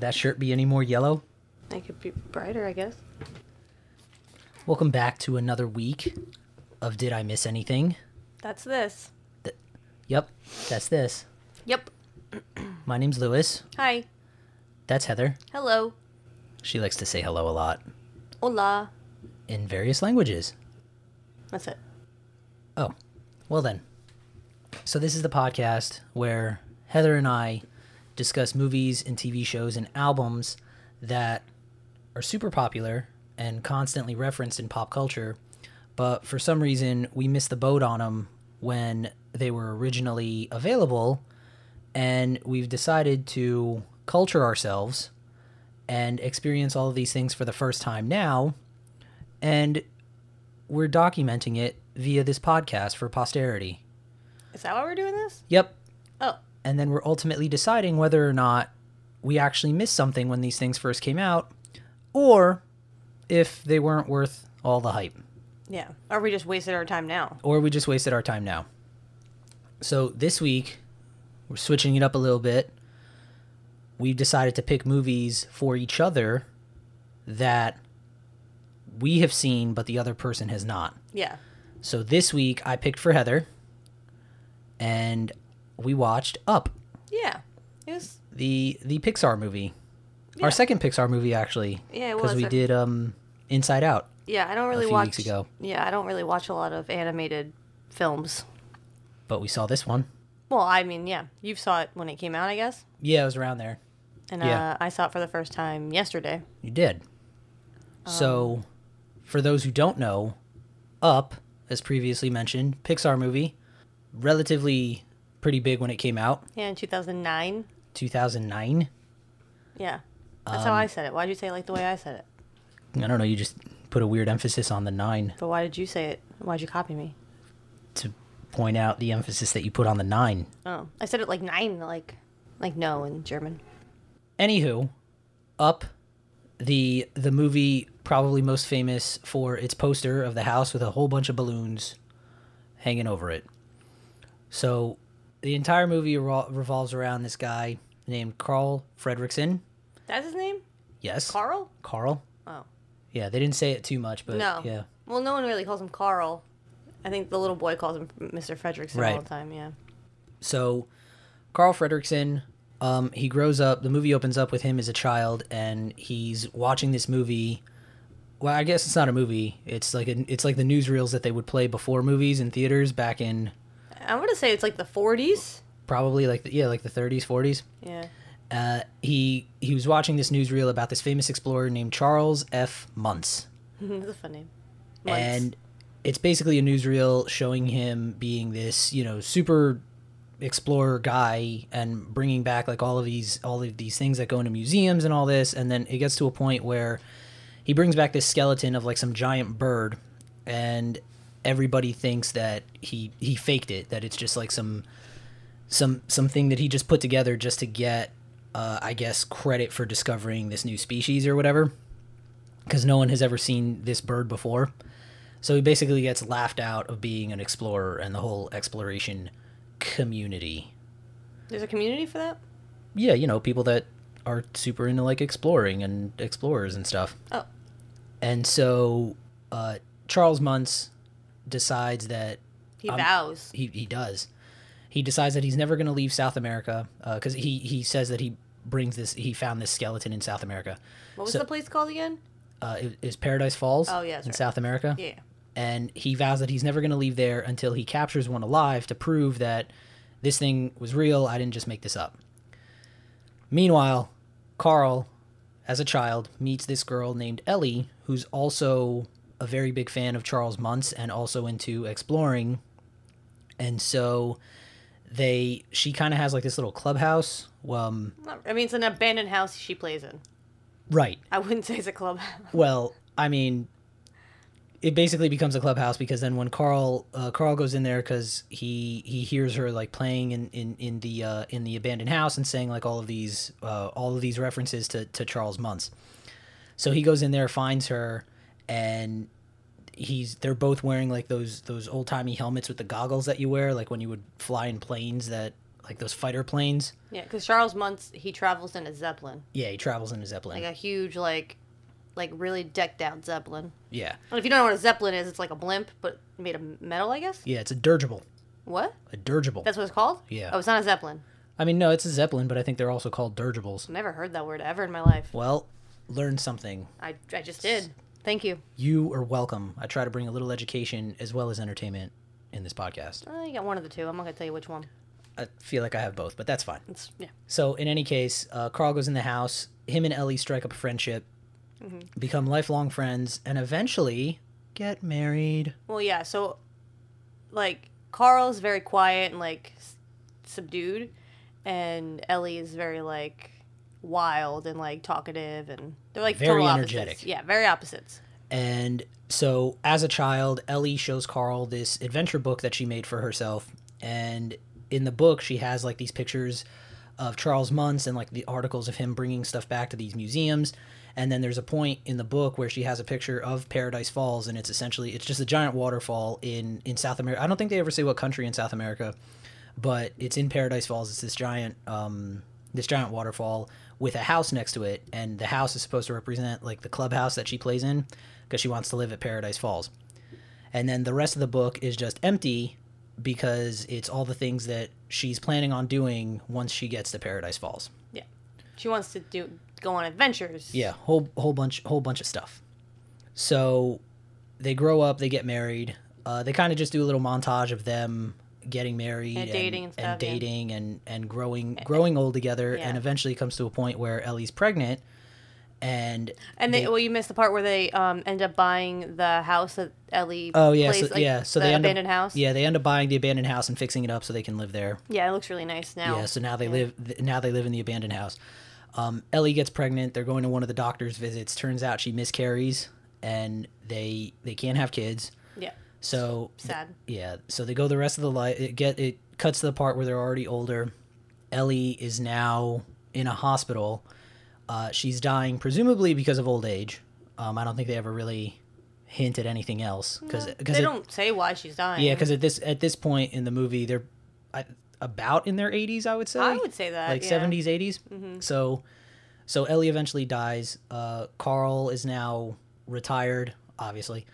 Could that shirt be any more yellow? It could be brighter, I guess. Welcome back to another week of Did I Miss Anything? That's this. Yep, that's this. Yep. My name's Lewis. Hi. That's Heather. Hello. She likes to say hello a lot Hola. in various languages. That's it. Oh, well then. So, this is the podcast where Heather and I discuss movies and TV shows and albums that are super popular and constantly referenced in pop culture, but for some reason we missed the boat on them when they were originally available, and we've decided to culture ourselves and experience all of these things for the first time now, and we're documenting it via this podcast for posterity. Is that why we're doing this? Yep. And then we're ultimately deciding whether or not we actually missed something when these things first came out, or if they weren't worth all the hype, Yeah. Or we just wasted our time now. or we just wasted our time now. So this week, we're switching it up a little bit. We've decided to pick movies for each other that we have seen, but the other person has not. Yeah. So this week, I picked for Heather, and we watched Up. Yeah. It was. the the Pixar movie. Yeah. Our second Pixar movie actually. Yeah, it Because we did um Inside Out. Yeah, I don't really a few watch. weeks ago. Yeah, I don't really watch a lot of animated films. But we saw this one. Well, I mean, yeah, you saw it when it came out, I guess, Yeah, it was around there. and Yeah. uh, I saw it for the first time yesterday. You did. Um, so for those who don't know, Up, as previously mentioned, Pixar movie, relatively pretty big when it came out, Yeah, in 2009. 2009. Yeah, that's Um, how I said it. Why'd you say it like the way I said it? I don't know, you just put a weird emphasis on the 9 But why did you say it? Why'd you copy me? to point out the emphasis that you put on the 9. Oh, I said it like nine, like, like no in German. Anywho, Up, the the movie probably most famous for its poster of the house with a whole bunch of balloons hanging over it. So, the entire movie revol- revolves around this guy named Carl Fredricksen. That's his name, Yes, Carl. Carl. Oh, Yeah, they didn't say it too much, but no. yeah, Well, no one really calls him Carl. I think the little boy calls him Mr. Fredricksen all the time. Yeah. So, Carl Fredricksen, um, he grows up. The movie opens up with him as a child, and he's watching this movie. Well, I guess it's not a movie. It's like a, it's like the newsreels that they would play before movies in theaters back in I'm gonna say it's like the 40s. probably like the, yeah, like the 30s, 40s. Yeah. Uh, he he was watching this newsreel about this famous explorer named Charles F. Muntz. That's a fun name. And it's basically a newsreel showing him being this you know super explorer guy and bringing back like all of these all of these things that go into museums and all this and then it gets to a point where he brings back this skeleton of like some giant bird and everybody thinks that he he faked it that it's just like some some something that he just put together just to get uh, i guess credit for discovering this new species or whatever because no one has ever seen this bird before so he basically gets laughed out of being an explorer and the whole exploration community. There's a community for that. Yeah, you know, people that are super into like exploring and explorers and stuff. Oh. And so uh, Charles Muntz decides that He Um, vows. he, he does. He decides that he's never going to leave South America because he, he says that he brings this, he found this skeleton in South America. What was so- the place called again? Uh, it is Paradise Falls Oh, yeah, in right. South America. Yeah. and he vows that he's never going to leave there until he captures one alive to prove that this thing was real. I didn't just make this up. Meanwhile, Carl, as a child, meets this girl named Ellie, who's also a very big fan of Charles Muntz and also into exploring. And so they she kind of has like this little clubhouse. Um, I mean, it's an abandoned house she plays in. right. I wouldn't say it's a club. Well, I mean, it basically becomes a clubhouse because then when Carl uh, Carl goes in there because he he hears her like playing in in in the uh, in the abandoned house and saying like all of these uh, all of these references to to Charles Muntz. So he goes in there, finds her, and he's they're both wearing like those those old timey helmets with the goggles that you wear like when you would fly in planes that like those fighter planes. Yeah, because Charles Muntz he travels in a zeppelin, Yeah, he travels in a zeppelin. like a huge like, like really decked out zeppelin. yeah, And if you don't know what a zeppelin is, it's like a blimp but made of metal, I guess. yeah, it's a dirigible. What? A dirigible. That's what it's called? Yeah. Oh, it's not a zeppelin. I mean, no, it's a zeppelin, but I think they're also called dirigibles. Never heard that word ever in my life. Well, learn something. I, I just did. Thank you. You are welcome. I try to bring a little education as well as entertainment in this podcast. Uh, you got one of the two. I'm not gonna tell you which one. I feel like I have both, but that's fine. It's yeah. So, in any case, uh, Carl goes in the house. Him and Ellie strike up a friendship, become lifelong friends, and eventually get married. Well, yeah. So, like, Carl's very quiet and like s- subdued, and Ellie is very like wild and like talkative, and they're like Very total opposites. energetic. Yeah, very opposites. And so, as a child, Ellie shows Carl this adventure book that she made for herself. And in the book, she has like these pictures of Charles Muntz and like the articles of him bringing stuff back to these museums. And then there's a point in the book where she has a picture of Paradise Falls, and it's essentially it's just a giant waterfall in in South America. I don't think they ever say what country in South America, but it's in Paradise Falls. It's this giant um, this giant waterfall with a house next to it, and the house is supposed to represent like the clubhouse that she plays in because she wants to live at Paradise Falls. And then the rest of the book is just empty because it's all the things that she's planning on doing once she gets to Paradise Falls. Yeah, she wants to do go on adventures. Yeah, whole whole bunch whole bunch of stuff. So they grow up, they get married. Uh, they kind of just do a little montage of them getting married And dating and stuff, yeah. dating and and growing growing old together Yeah. and eventually comes to a point where Ellie's pregnant and And they, well, you missed the part where they um end up buying the house that Ellie. Oh yeah, plays, so, like, yeah. So the they end abandoned up, house. Yeah, they end up buying the abandoned house and fixing it up so they can live there. Yeah, it looks really nice now. Yeah. So now they live. th- Now they live in the abandoned house. Um, Ellie gets pregnant. They're going to one of the doctor's visits. Turns out she miscarries, and they they can't have kids. Yeah. So Sad. yeah. So they go the rest of the life. It get it cuts to the part where they're already older. Ellie is now in a hospital. Uh, she's dying, presumably because of old age. Um, I don't think they ever really hint at anything else because They don't say why she's dying. yeah, because at this at this point in the movie, they're I, about in their 80s, I would say. I would say that, like yeah. Mm-hmm. 70s, 80s. So, so Ellie eventually dies. Uh, Carl is now retired, obviously,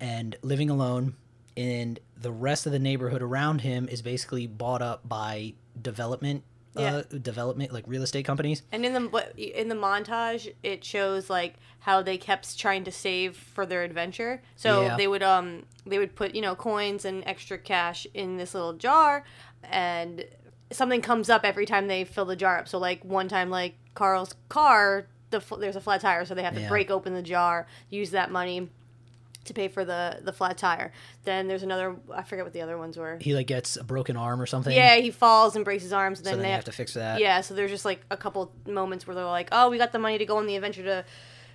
and living alone. And the rest of the neighborhood around him is basically bought up by development, uh, development like real estate companies. And in the in the montage, it shows like how they kept trying to save for their adventure. So Yeah. they would um they would put you know coins and extra cash in this little jar, and something comes up every time they fill the jar up. So like one time, like Carl's car, the there's a flat tire, so they have to Yeah. break open the jar, use that money to pay for the the flat tire. Then there's another I forget what the other ones were. He like gets a broken arm or something. Yeah, he falls and breaks his arms. And So then then they they have to fix that. yeah, so there's just like a couple moments where they're like, "Oh, we got the money to go on the adventure to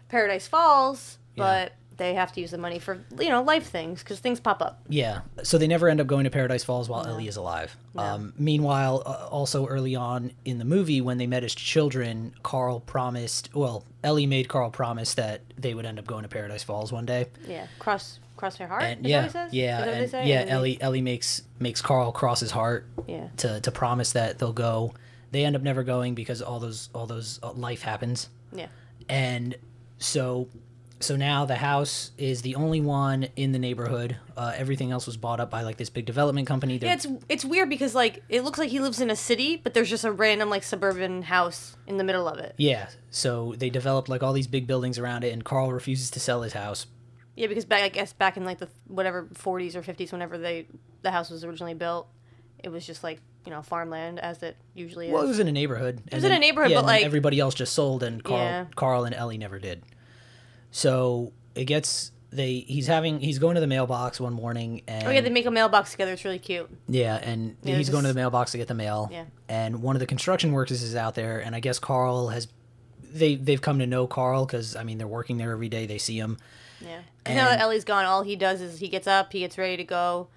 Paradise Falls," but they have to use the money for you know life things because things pop up. Yeah. So they never end up going to Paradise Falls while Ellie is alive. Um, meanwhile, uh, also early on in the movie, when they met as children, Carl promised, well, Ellie made Carl promise that they would end up going to Paradise Falls one day. Yeah, cross cross your heart. And is yeah, that what it says? yeah, Is that what they and, yeah. Ellie Ellie makes makes Carl cross his heart Yeah. to to promise that they'll go. They end up never going because all those all those uh, life happens. Yeah. and so so now the house is the only one in the neighborhood uh, everything else was bought up by like this big development company They're- Yeah, it's it's weird because like it looks like he lives in a city, but there's just a random like suburban house in the middle of it. yeah so they developed like all these big buildings around it and carl refuses to sell his house Yeah, because back I guess back in like the whatever 40s or 50s, whenever they the house was originally built, it was just like you know farmland as it usually is. well it was in a neighborhood it was in a neighborhood, but, like- everybody else just sold and carl Yeah. carl and ellie never did so it gets they he's having he's going to the mailbox one morning and oh yeah, they make a mailbox together. It's really cute. Yeah, and Yeah, he's going to the mailbox to get the mail. Yeah. And one of the construction workers is out there, and I guess Carl has. They they've come to know Carl because I mean they're working there every day. They see him. Yeah. 'Cause now that Ellie's gone, all he does is he gets up, he gets ready to go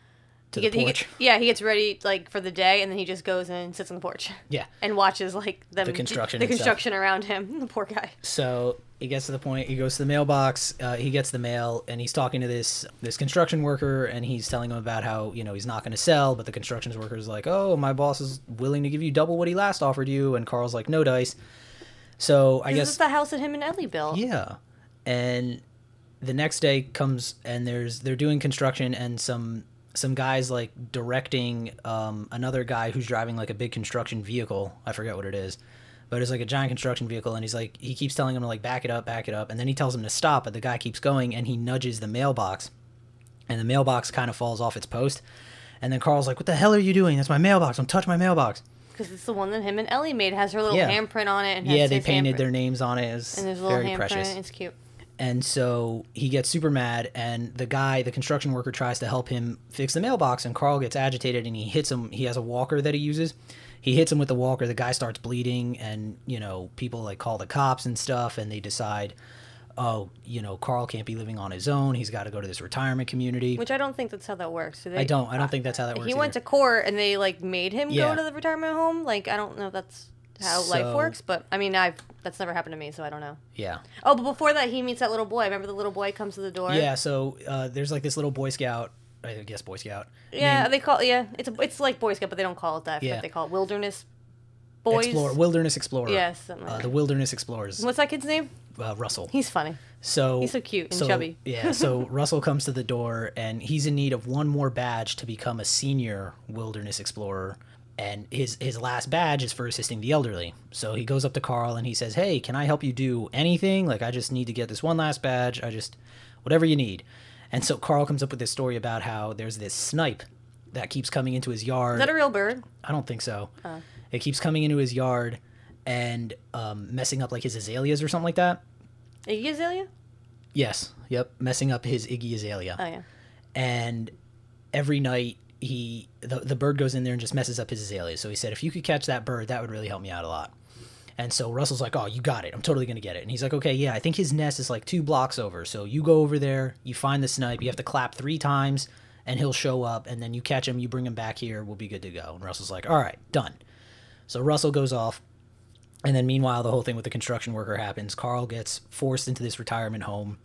to He the get- he porch. get- yeah, he gets ready like for the day, and then he just goes and sits on the porch yeah. and watches like them, The construction the and stuff. construction around him. The poor guy. So he gets to the point. He goes to the mailbox. Uh, he gets the mail, and he's talking to this this construction worker, and he's telling him about how you know he's not going to sell, but the construction worker's like, "Oh, my boss is willing to give you double what he last offered you," and Carl's like, "No dice." So I guess this the house that him and Ellie built? yeah, and the next day comes, and there's they're doing construction, and some some guys like directing um, another guy who's driving like a big construction vehicle. I forget what it is, but it's like a giant construction vehicle, and he's like he keeps telling him to like back it up, back it up, and then he tells him to stop, but the guy keeps going, and he nudges the mailbox, and the mailbox kind of falls off its post, and then Carl's like, "What the hell are you doing? That's my mailbox! Don't touch my mailbox!" Because it's the one that him and Ellie made. It has her little Yeah. handprint on it. And has Yeah, they painted handprint. their names on it. It and there's a little very handprint. precious. It's cute. And so he gets super mad, and the guy, the construction worker, tries to help him fix the mailbox, and Carl gets agitated and he hits him. He has a walker that he uses. He hits him with the walker. The guy starts bleeding, and you know people like call the cops and stuff, and they decide, oh, you know, Carl can't be living on his own. He's got to go to this retirement community. Which I don't think that's how that works. They? I don't. I don't think that's how that works. He went either. to court and they like made him Yeah. go to the retirement home. Like I don't know that's how life works, but I mean I've that's never happened to me, so I don't know. yeah. Oh, but before that, he meets that little boy. Remember the little boy comes to the door. Yeah. So uh, there's like this little Boy Scout. I guess Boy Scout. Yeah, named they call yeah. It's a, it's like Boy Scout, but they don't call it that. Yeah. They call it Wilderness Boys. Explorer, Wilderness Explorer. Yes, something like Uh, the Wilderness Explorers. What's that kid's name? Uh, Russell. He's funny. So He's so cute and so- chubby. yeah. So Russell comes to the door, and he's in need of one more badge to become a senior wilderness explorer. And his his last badge is for assisting the elderly. So he goes up to Carl and he says, "Hey, can I help you do anything? Like I just need to get this one last badge. I just whatever you need." And so Carl comes up with this story about how there's this snipe that keeps coming into his yard. Is that a real bird? I don't think so. Oh. It keeps coming into his yard and um, messing up like his azaleas or something like that. Iggy Azalea? Yes. Yep. Messing up his Iggy Azalea. Oh yeah. And every night he the, the bird goes in there and just messes up his azaleas. So he said, if you could catch that bird, that would really help me out a lot. And so Russell's like, oh, you got it. I'm totally gonna get it. And he's like, okay, yeah, I think his nest is like two blocks over. So you go over there, you find the snipe, you have to clap three times, and he'll show up. And then you catch him, you bring him back here, we'll be good to go. And Russell's like, all right, done. So Russell goes off. And then meanwhile, the whole thing with the construction worker happens. Carl gets forced into this retirement home.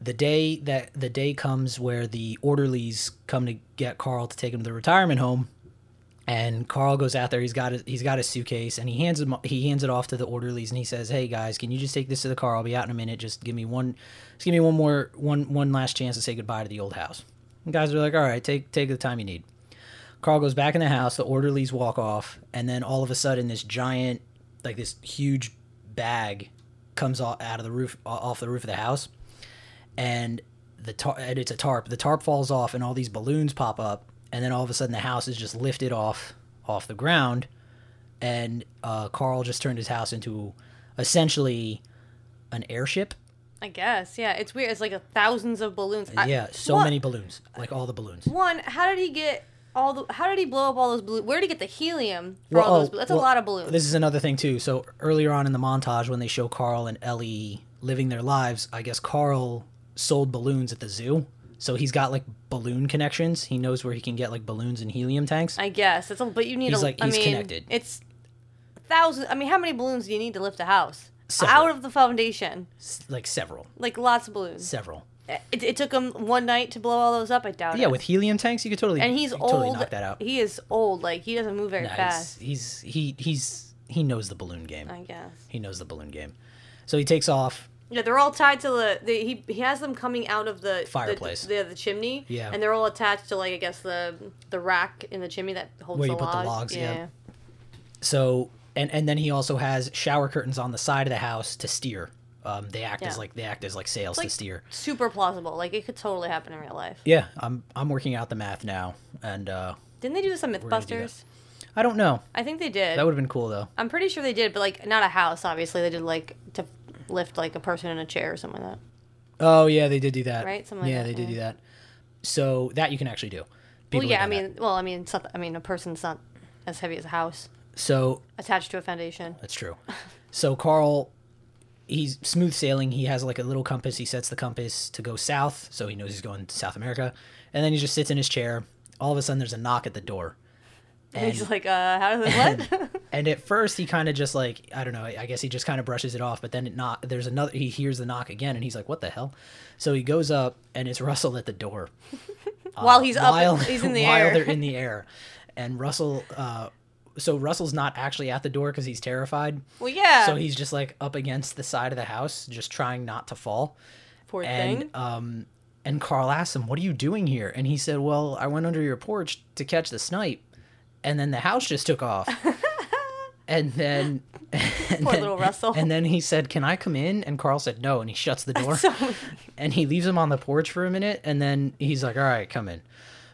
The day that the day comes where the orderlies come to get Carl to take him to the retirement home, and Carl goes out there. He's got his, he's got his suitcase, and he hands him he hands it off to the orderlies, and he says, "Hey guys, can you just take this to the car? I'll be out in a minute. Just give me one, just give me one more one one last chance to say goodbye to the old house." And guys are like, "All right, take take the time you need." Carl goes back in the house. The orderlies walk off, and then all of a sudden, this giant, like this huge bag, comes off out of the roof off the roof of the house, and the tar- and it's a tarp. The tarp falls off, and all these balloons pop up, and then all of a sudden, the house is just lifted off off the ground, and uh, Carl just turned his house into essentially an airship. I guess. Yeah. It's weird. It's like a thousands of balloons. I- yeah, so What- many balloons, like all the balloons. One, how did he get all the? How did he blow up all those balloons? Where did he get the helium for Well, all those? oh, That's well, a lot of balloons. This is another thing too. So earlier on in the montage, when they show Carl and Ellie living their lives, I guess Carl sold balloons at the zoo. So he's got like balloon connections. He knows where he can get like balloons and helium tanks. I guess it's a, but you need He's a. like- I he's mean, connected. It's thousand. I mean, how many balloons do you need to lift a house Several. out of the foundation? S- like several, Like lots of balloons. several. It, it took him one night to blow all those up. I doubt Yeah, it. Yeah, with helium tanks, you could totally and he's old. Totally knock that out. He is old. Like he doesn't move very Nah, fast. he's, he's he he's he knows the balloon game. I guess. He knows the balloon game. So he takes off. Yeah, they're all tied to the. the he he has them coming out of the the- Fireplace. The, the, chimney. Yeah. And they're all attached to like I guess the the rack in the chimney that holds Where the you put the logs, yeah. So and and then he also has shower curtains on the side of the house to steer. Um, they act as like they act as like sails Like to steer. super plausible. Like it could totally happen in real life. Yeah, I'm I'm working out the math now, and uh, Didn't they do this on gonna do that. MythBusters? I don't know. I think they did. That would have been cool though. I'm pretty sure they did, but like not a house. Obviously, they did like to lift like a person in a chair or something like that. Oh yeah, they did do that. Right? Something like yeah, that, they did yeah. do that. So that you can actually do. well, yeah. I mean, well, I mean, not, I mean, a person's not as heavy as a house so attached to a foundation. That's true. So Carl, he's smooth sailing. He has like a little compass. He sets the compass to go south, so he knows he's going to South America. And then he just sits in his chair. all of a sudden there's a knock at the door. And he's like, uh, how does it what? And at first he kind of just like I don't know. I guess he just kind of brushes it off. But then it knock. There's another. He hears the knock again, and he's like, "What the hell?" So he goes up, and it's Russell at the door. while he's up, while, he's in the while air. they're in the air, and Russell. Uh, so Russell's not actually at the door because he's terrified. well, yeah. So he's just like up against the side of the house, just trying not to fall. Poor And thing. um, and Carl asks him, "What are you doing here?" And he said, "Well, I went under your porch to catch the snipe, and then the house just took off." and then, and Poor then- little Russell. And then he said, "Can I come in?" And Carl said, "No," and he shuts the door. so and he leaves him on the porch for a minute, and then he's like, "All right, come in."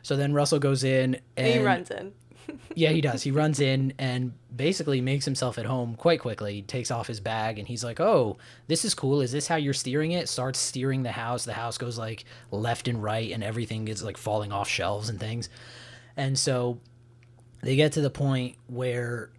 So then Russell goes in, and he runs in. yeah, he does. He runs in and basically makes himself at home quite quickly. He takes off his bag and he's like, "Oh, this is cool. Is this how you're steering it?" Starts steering the house. The house goes like left and right, and everything is like falling off shelves and things. And so they get to the point where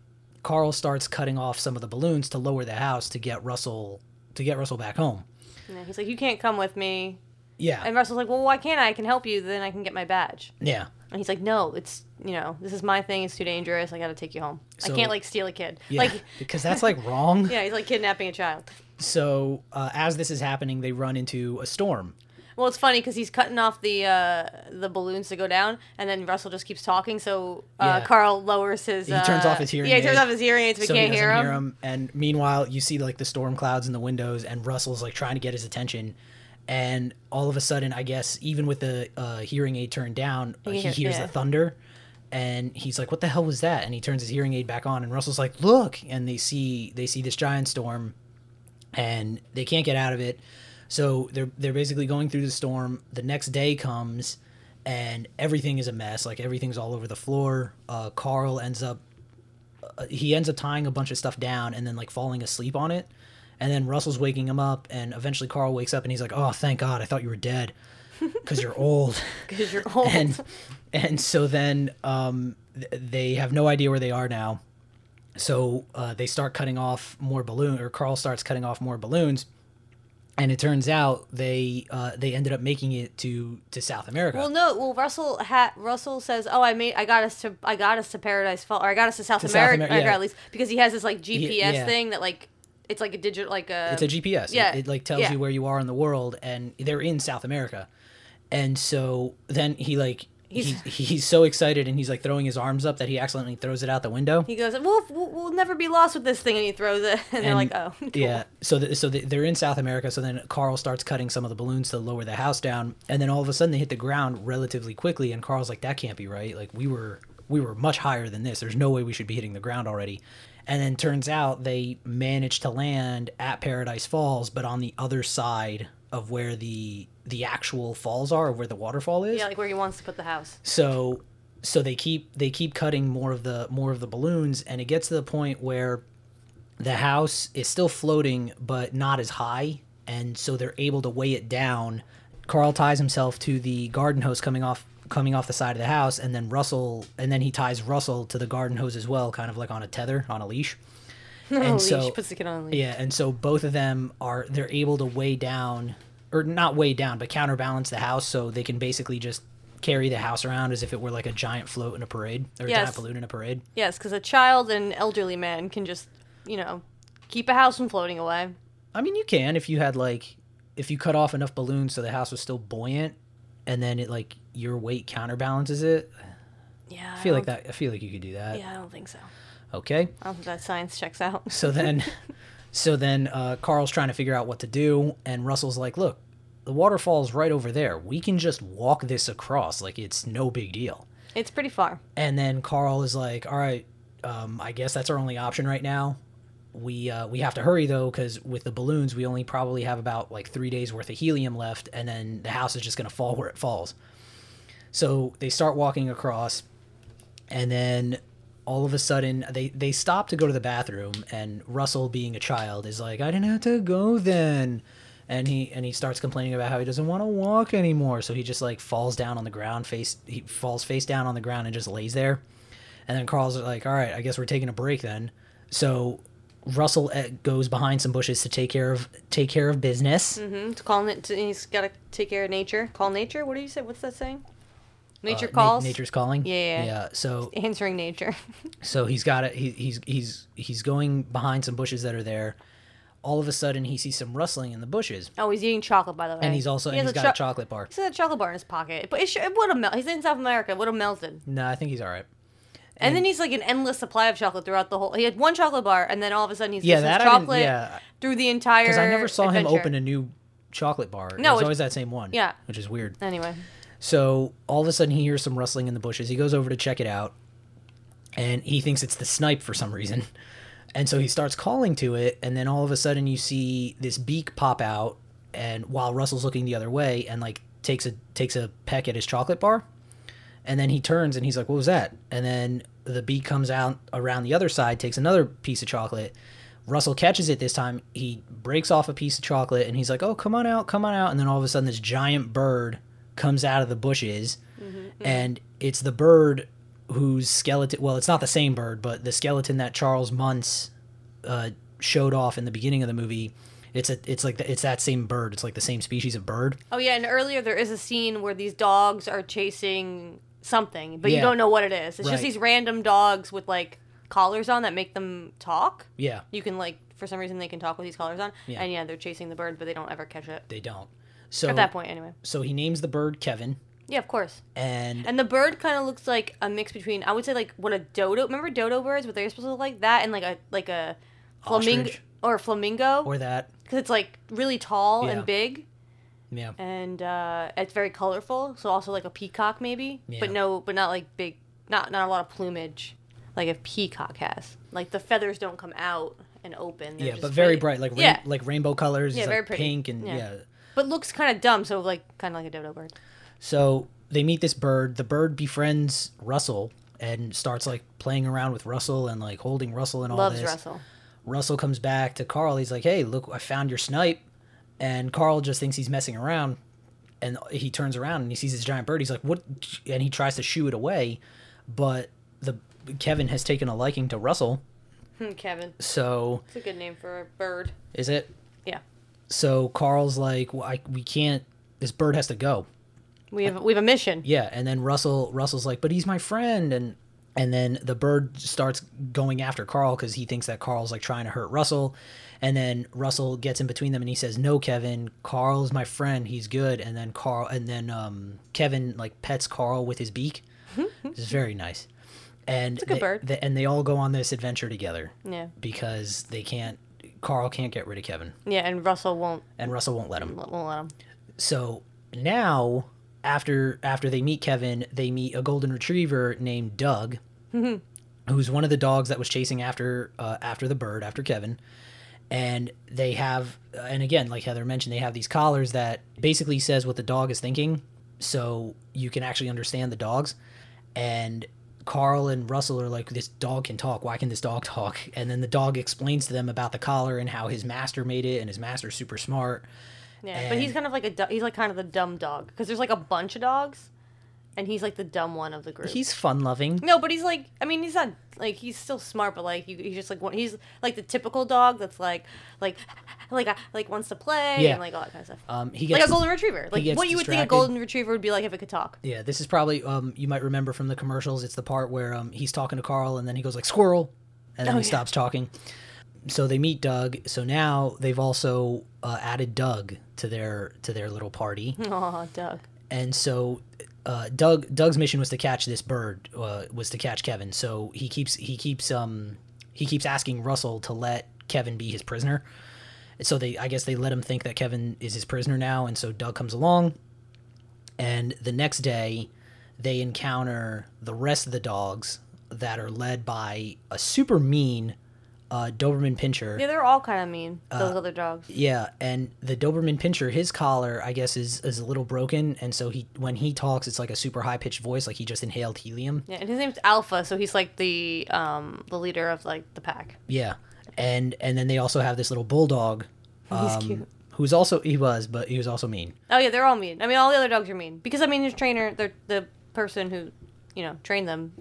Carl starts cutting off some of the balloons to lower the house to get Russell to get Russell back home. Yeah, he's like, you can't come with me. Yeah, And Russell's like, well, why can't I? I can help you. Then I can get my badge. yeah. And he's like, no, it's you know, this is my thing. It's too dangerous. I got to take you home. So- I can't like steal a kid. Yeah, Like, because that's like wrong. yeah, he's like kidnapping a child. So uh, as this is happening, they run into a storm. Well, it's funny because he's cutting off the uh, the balloons to go down, and then Russell just keeps talking. So uh, Yeah. Carl lowers his. He uh, turns off his hearing Yeah, he turns aid, off his hearing aids, but so can't he hear doesn't him. hear him. And meanwhile, you see like the storm clouds in the windows, and Russell's like trying to get his attention. And all of a sudden, I guess even with the uh, hearing aid turned down, uh, He he hear- hears yeah. the thunder, and he's like, "What the hell was that?" And he turns his hearing aid back on, and Russell's like, "Look!" And they see they see this giant storm, and they can't get out of it. So they're they're basically going through the storm. The next day comes, and everything is a mess. Like everything's all over the floor. Uh, Carl ends up uh, he ends up tying a bunch of stuff down and then like falling asleep on it. And then Russell's waking him up, and eventually Carl wakes up and he's like, "Oh, thank God! I thought you were dead, because you're old." Because you're old. and and so then um, th- they have no idea where they are now. So uh, they start cutting off more balloon, or Carl starts cutting off more balloons, and it turns out they uh, they ended up making it to to South America. Well, no. Well, Russell ha- Russell says, "Oh, I made, I got us to, I got us to Paradise Fall or I got us to South To South America, yeah. at least because he has this like GPS yeah. thing that like, it's like a digital, like a, it's a GPS. yeah, It, it like tells yeah. you where you are in the world, and they're in South America. And so then he like he's he's so excited, and he's like throwing his arms up that he accidentally throws it out the window. He goes, we'll, we'll, we'll never be lost with this thing, and he throws it, and, they're like, oh, cool. Yeah. So the, so the, they're in South America. So then Carl starts cutting some of the balloons to lower the house down, and then all of a sudden they hit the ground relatively quickly. And Carl's like, "That can't be right. Like we were we were much higher than this. There's no way we should be hitting the ground already." And then turns out they managed to land at Paradise Falls, but on the other side of where the the actual falls are, of where the waterfall is. yeah, like where he wants to put the house. So so they keep they keep cutting more of the more of the balloons and it gets to the point where the house is still floating but not as high and so they're able to weigh it down. Carl ties himself to the garden hose coming off coming off the side of the house and then Russell and then he ties Russell to the garden hose as well kind of like on a tether on a leash. And so- puts the kid on a leash. Yeah, and so both of them are they're able to weigh down or not weigh down, but counterbalance the house so they can basically just carry the house around as if it were like a giant float in a parade or a giant balloon in a parade. Yes, because a child and elderly man can just, you know, keep a house from floating away. I mean, you can if you had like if you cut off enough balloons so the house was still buoyant and then it like your weight counterbalances it. Yeah, I feel like that I feel like you could do that. Yeah, I don't think so. Okay. I that science checks out. So then, so then uh, Carl's trying to figure out what to do, and Russell's like, "Look, the waterfall's right over there. We can just walk this across. Like it's no big deal." It's pretty far. And then Carl is like, "All right, um, I guess that's our only option right now. We uh, we have to hurry though, because with the balloons, we only probably have about like three days worth of helium left, and then the house is just gonna fall where it falls." So they start walking across, and then all of a sudden they they stop to go to the bathroom, and Russell, being a child, is like, "I didn't have to go then." And he and he starts complaining about how he doesn't want to walk anymore, so he just like falls down on the ground, face he falls face down on the ground and just lays there. And then Carl's like, "All right, I guess we're taking a break then." So Russell uh, goes behind some bushes to take care of take care of business. Mm-hmm. To call it, he's got to take care of nature. Call nature. What do you say? What's that saying? Uh, nature na- calls. nature's calling. Yeah, yeah. yeah. So Answering nature. so he's got it. He, he's he's he's going behind some bushes that are there. All of a sudden, he sees some rustling in the bushes, oh, he's eating chocolate, by the way. and he's also He and he's a got a chocolate bar. He's got a chocolate bar in his pocket, but it, should, it would have melted. He's in South America. It would have melted. No, I think he's all right. And, then he's like an endless supply of chocolate throughout the whole. He had one chocolate bar, and then all of a sudden he's Yeah, that has I didn't- chocolate yeah. through the entire. Because I never saw him open a new chocolate bar. No, it was it- always that same one. Yeah. which is weird. Anyway, So all of a sudden, he hears some rustling in the bushes. He goes over to check it out, and he thinks it's the snipe for some reason. And so he starts calling to it, and then all of a sudden, you see this beak pop out, and while Russell's looking the other way, and like takes a takes a peck at his chocolate bar, and then he turns and he's like, "What was that?" And then the beak comes out around the other side, takes another piece of chocolate. Russell catches it this time. He breaks off a piece of chocolate, and he's like, "Oh, come on out, come on out!" And then all of a sudden, this giant bird comes out of the bushes, and it's the bird whose skeleton. Well, it's not the same bird, but the skeleton that Charles Muntz uh, showed off in the beginning of the movie. It's a, it's like the, it's that same bird. It's like the same species of bird. oh yeah, and earlier there is a scene where these dogs are chasing something, but Yeah. you don't know what it is. It's Right. just these random dogs with like collars on that make them talk. Yeah, You can like for some reason they can talk with these collars on, Yeah. and yeah, they're chasing the bird, but they don't ever catch it. they don't. So At that point, anyway. so he names the bird Kevin, Yeah, of course. and And the bird kind of looks like a mix between I would say like what a dodo. Remember dodo birds? What they're supposed to look like that, and like a like a flamingo or a flamingo or that. because it's like really tall Yeah. and big, Yeah. and uh, it's very colorful. So also like a peacock maybe, Yeah. but no, but not like big, not not a lot of plumage, like a peacock has. Like the feathers don't come out and open. They're Yeah, but very bright, like rain, yeah, like rainbow colors. Yeah, very like pretty. pink and Yeah. yeah. But looks kind of dumb. So like kind of like a dodo bird. So they meet this bird. The bird befriends Russell and starts like playing around with Russell and like holding Russell and all Loves this. Russell. Russell comes back to Carl. He's like, "Hey, look, I found your snipe," and Carl just thinks he's messing around. And he turns around and he sees this giant bird. He's like, "What?" And he tries to shoo it away, but the Kevin has taken a liking to Russell. Hmm, Kevin, So it's a good name for a bird. is it? Yeah, So Carl's like, well, I, "We can't. This bird has to go." we have we have a mission. Yeah, and then Russell Russell's like, "But he's my friend," and and then the bird starts going after Carl because he thinks that Carl's like trying to hurt Russell, and then Russell gets in between them and he says, "No, Kevin, Carl's my friend. He's good." And then Carl and then um, Kevin like pets Carl with his beak. it's very nice, and a good they, bird. they- and they all go on this adventure together Yeah, because they can't. Carl can't get rid of Kevin, yeah, and Russell won't and Russell won't let him. won't let him. So now, after after they meet Kevin, they meet a golden retriever named Doug, who's one of the dogs that was chasing after uh, after the bird after Kevin. And they have, and again, like Heather mentioned, they have these collars that basically says what the dog is thinking, so you can actually understand the dogs. And Carl and Russell are like, "This dog can talk. Why can this dog talk?" And then the dog explains to them about the collar and how his master made it, and his master's super smart. Yeah, but he's kind of like a he's like kind of the dumb dog because there's like a bunch of dogs, and he's like the dumb one of the group. He's fun loving. no, but he's like I mean he's not like he's still smart, but like you, he's just like one he's like the typical dog that's like like like uh, like wants to play Yeah. and like all that kind of stuff. Um, he gets, like a golden retriever, like what you would think a golden retriever would be like if it could talk. yeah. This is probably um, you might remember from the commercials. It's the part where um, he's talking to Carl, and then he goes like squirrel, and then Oh, he yeah. stops talking. So they meet Doug. So now they've also uh, added Doug to their to their little party, Oh, Doug. and so. Uh, Doug Doug's mission was to catch this bird. Uh, was to catch Kevin. So he keeps he keeps um he keeps asking Russell to let Kevin be his prisoner. So they I guess they let him think that Kevin is his prisoner now, and so Doug comes along. And the next day, they encounter the rest of the dogs that are led by a super mean uh, Doberman Pinscher. Yeah, they're all kind of mean. Uh, Those other dogs. Yeah, and the Doberman Pinscher, his collar, I guess, is is a little broken, and so he when he talks, it's like a super high pitched voice, like he just inhaled helium. Yeah, and his name's Alpha, so he's like the um the leader of like the pack. Yeah, and and then they also have this little bulldog, He's um, cute. who's also he was, but he was also mean. Oh yeah, they're all mean. I mean, all the other dogs are mean because I mean, his trainer, the the person who, you know, trained them,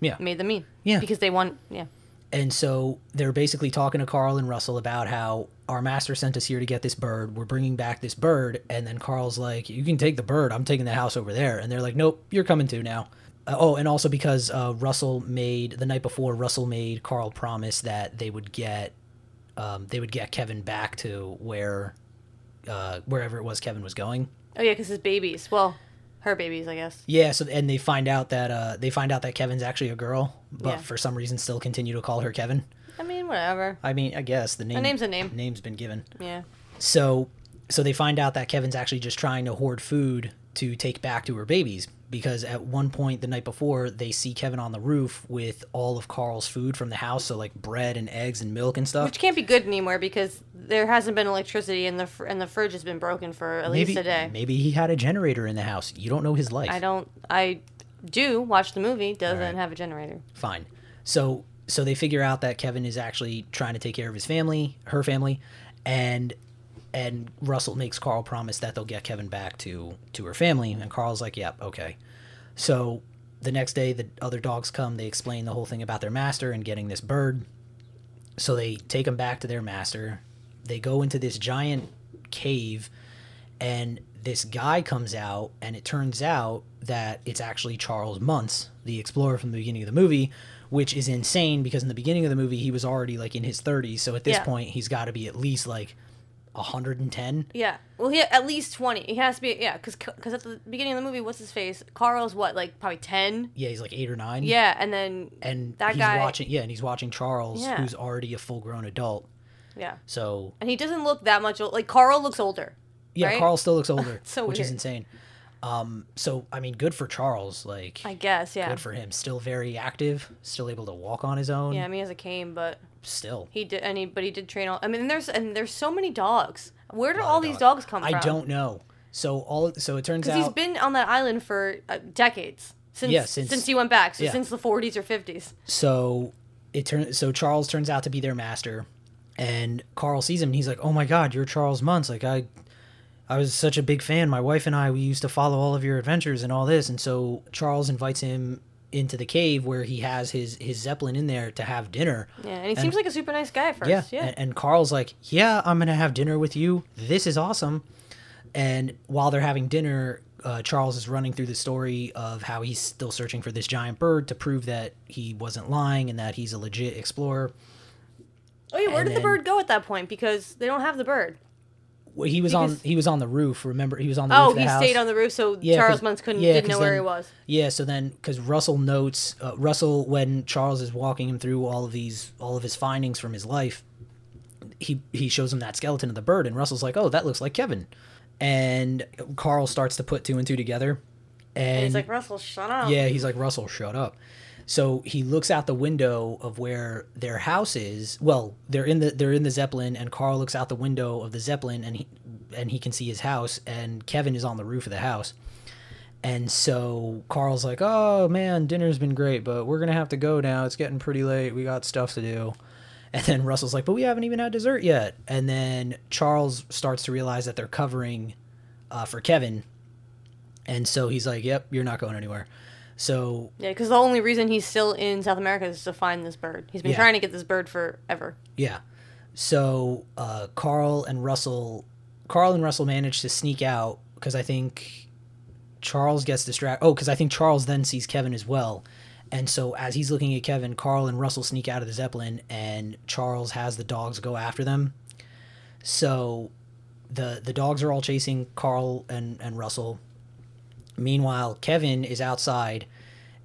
Yeah. made them mean. Yeah. because they want yeah. And so they're basically talking to Carl and Russell about how our master sent us here to get this bird. We're bringing back this bird." And then Carl's like, "You can take the bird. I'm taking the house over there." And they're like, "Nope, you're coming too now." Uh, oh, and also because uh, Russell made the night before, Russell made Carl promise that they would get um, they would get Kevin back to where uh, wherever it was Kevin was going. Oh yeah, because his babies. Well, her babies, I guess. Yeah, so and they find out that uh, they find out that Kevin's actually a girl, but Yeah. for some reason still continue to call her Kevin. I mean, whatever. I mean, I guess the name name's a name. Name's been given. Yeah. So so they find out that Kevin's actually just trying to hoard food to take back to her babies because at one point the night before they see Kevin on the roof with all of Carl's food from the house, so like bread and eggs and milk and stuff. Which can't be good anymore because there hasn't been electricity and the fr- and the fridge has been broken for at maybe least a day. maybe he had a generator in the house. You don't know his life. I don't. I do watch the movie. Doesn't Alright. have a generator. fine. So so they figure out that Kevin is actually trying to take care of his family, her family, and and Russell makes Carl promise that they'll get Kevin back to to her family, and Carl's like, "Yep, okay." So the next day, the other dogs come. They explain the whole thing about their master and getting this bird. So they take him back to their master. They go into this giant cave, and this guy comes out, and it turns out that it's actually Charles Muntz, the explorer from the beginning of the movie, which is insane because in the beginning of the movie he was already like in his 30s. So at this Yeah. point he's got to be at least like 110. Yeah. Well, he at least twenty. He has to be. Yeah, because because at the beginning of the movie, what's his face? Carl's what? Like probably ten. Yeah, he's like eight or nine. Yeah, and then and that he's guy- watching. Yeah, and he's watching Charles, Yeah. who's already a full-grown adult. yeah, So and he doesn't look that much old. Like Carl looks older. yeah, right? Carl still looks older, So which is insane. Um, so I mean, good for Charles. Like, I guess. Yeah. good for him. Still very active. Still able to walk on his own. yeah. I mean, he has a cane, but Still. he did. And he but he did train all. I mean, there's and there's so many dogs. Where did all these dogs come I from? I don't know. So all so it turns Because he's been on that island for uh, decades. Since, Yeah, since- since he went back, so yeah. since the 40s or 50s. so it turns so Charles turns out to be their master, and Carl sees him and he's like, "Oh my God, you're Charles Muntz! Like I, I was such a big fan. My wife and I we used to follow all of your adventures and all this." And so Charles invites him into the cave where he has his his zeppelin in there to have dinner. Yeah, and he seems like a super nice guy at first. Yeah, Yeah. And, and Carl's like, "Yeah, I'm gonna have dinner with you. This is awesome." And while they're having dinner, uh, Charles is running through the story of how he's still searching for this giant bird to prove that he wasn't lying and that he's a legit explorer. oh yeah, where and did the bird go at that point? Because they don't have the bird. Well, He was on he was on the roof. Remember, he was on the roof Oh, of the he house. stayed on the roof, so Yeah, Charles Muntz couldn't yeah, didn't know where he was. Yeah, so then because Russell notes uh, Russell when Charles is walking him through all of these all of his findings from his life, he he shows him that skeleton of the bird, and Russell's like, "Oh, that looks like Kevin," and Carl starts to put two and two together, and, And he's like, Russell, shut up. yeah, he's like, "Russell, shut up." So he looks out the window of where their house is. Well, they're in the they're in the zeppelin, and Carl looks out the window of the zeppelin, and he and he can see his house, and Kevin is on the roof of the house. And so Carl's like, "Oh man, dinner's been great, but we're gonna have to go now. It's getting pretty late. We got stuff to do." And then Russell's like, "But we haven't even had dessert yet." And then Charles starts to realize that they're covering uh, for Kevin, and so he's like, "Yep, you're not going anywhere." So Yeah, because the only reason he's still in South America is to find this bird. He's been Yeah. trying to get this bird forever. Yeah. So uh, Carl and Russell, Carl and Russell manage to sneak out because I think Charles gets distracted. Oh, because I think Charles then sees Kevin as well. And so as he's looking at Kevin, Carl and Russell sneak out of the Zeppelin, and Charles has the dogs go after them. So the the dogs are all chasing Carl and, and Russell. Meanwhile, Kevin is outside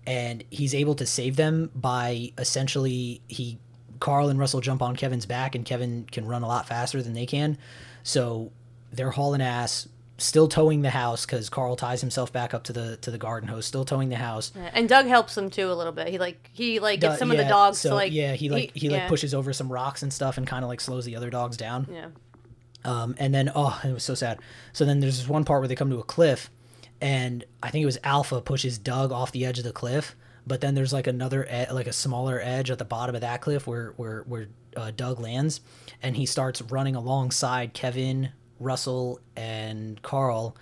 and he's able to save them by essentially he Carl and Russell jump on Kevin's back and Kevin can run a lot faster than they can. So they're hauling ass, still towing the house because Carl ties himself back up to the to the garden hose, still towing the house. Yeah. And Doug helps them too a little bit. He like he like gets some of the dogs so, to like yeah he like he, like yeah. pushes over some rocks and stuff and kind of like slows the other dogs down. Yeah. Um, and then oh, it was so sad. So then there's this one part where they come to a cliff, and I think it was Alpha pushes Doug off the edge of the cliff. But then there's like another ed- like a smaller edge at the bottom of that cliff where where where uh, Doug lands, and he starts running alongside Kevin, Russell, and Carl,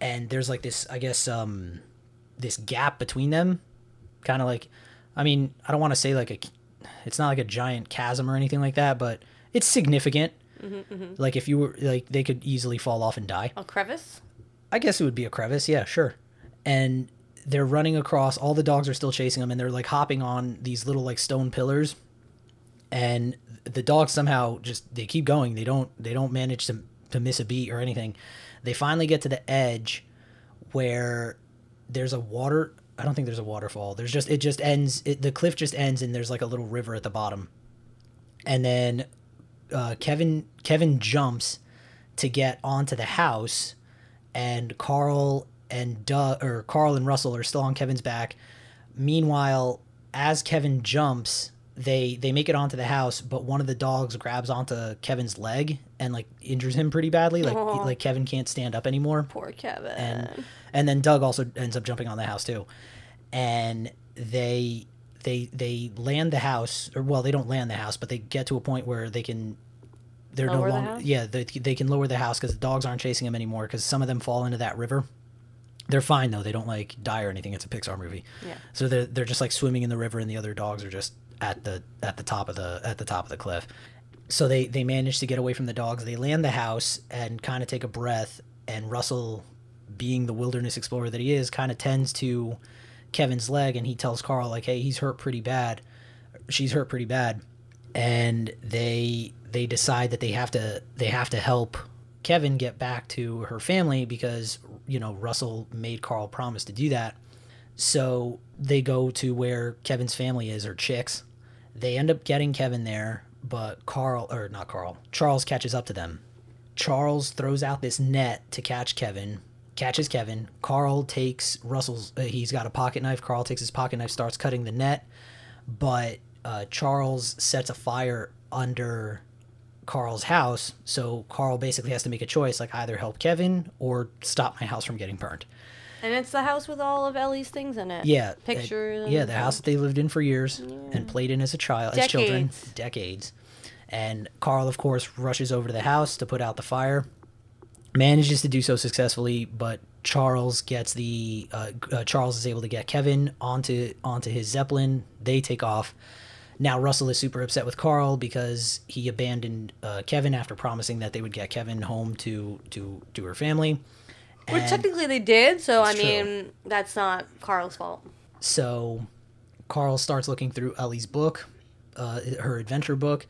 and there's like this I guess um this gap between them, kind of like, I mean I don't want to say like a, it's not like a giant chasm or anything like that, but it's significant Like if you were like they could easily fall off and die. A crevice. I guess it would be a crevice. Yeah, sure. And they're running across. All the dogs are still chasing them, and they're like hopping on these little like stone pillars. And the dogs somehow just they keep going. They don't they don't manage to to miss a beat or anything. They finally get to the edge where there's a water. I don't think there's a waterfall. There's just it just ends. It, the cliff just ends, and there's like a little river at the bottom. And then uh, Kevin Kevin jumps to get onto the house, and Carl and Dug or Carl and Russell are still on Kevin's back. Meanwhile, as Kevin jumps, they they make it onto the house, but one of the dogs grabs onto Kevin's leg and like injures him pretty badly. Like Aw. like Kevin can't stand up anymore Poor Kevin. and and then Dug also ends up jumping on the house too, and they they they land the house or well they don't land the house but they get to a point where they can they're Lower no longer house? yeah they, they can lower the house because the dogs aren't chasing them anymore because some of them fall into that river. They're fine though; they don't like die or anything. It's a Pixar movie, Yeah. so they're they're just like swimming in the river, and the other dogs are just at the at the top of the at the top of the cliff. So they they manage to get away from the dogs. They land the house and kind of take a breath. And Russell, being the wilderness explorer that he is, kind of tends to Kevin's leg, and he tells Carl like, "Hey, he's hurt pretty bad. She's hurt pretty bad." And they they decide that they have to they have to help Kevin get back to her family because you know Russell made Carl promise to do that. So they go to where Kevin's family is, or Chicks. They end up getting Kevin there, but Carl, or not Carl, Charles catches up to them. Charles throws out this net to catch Kevin, catches Kevin. Carl takes Russell's, uh, he's got a pocket knife. Carl takes his pocket knife, starts cutting the net, but uh, Charles sets a fire under Carl's house. So Carl basically has to make a choice like either help Kevin or stop my house from getting burned. and it's the house with all of Ellie's things in it. Yeah. Pictures. yeah, the house that they lived in for years and played in as a child, as children, Decades. decades. And Carl, of course, rushes over to the house to put out the fire. Manages to do so successfully, but Charles gets the uh, uh, Charles is able to get Kevin onto onto his zeppelin. They take off. Now Russell is super upset with Carl because he abandoned uh, Kevin after promising that they would get Kevin home to to to her family. Which technically they did, so I It's true. mean that's not Carl's fault. So Carl starts looking through Ellie's book, uh, her adventure book.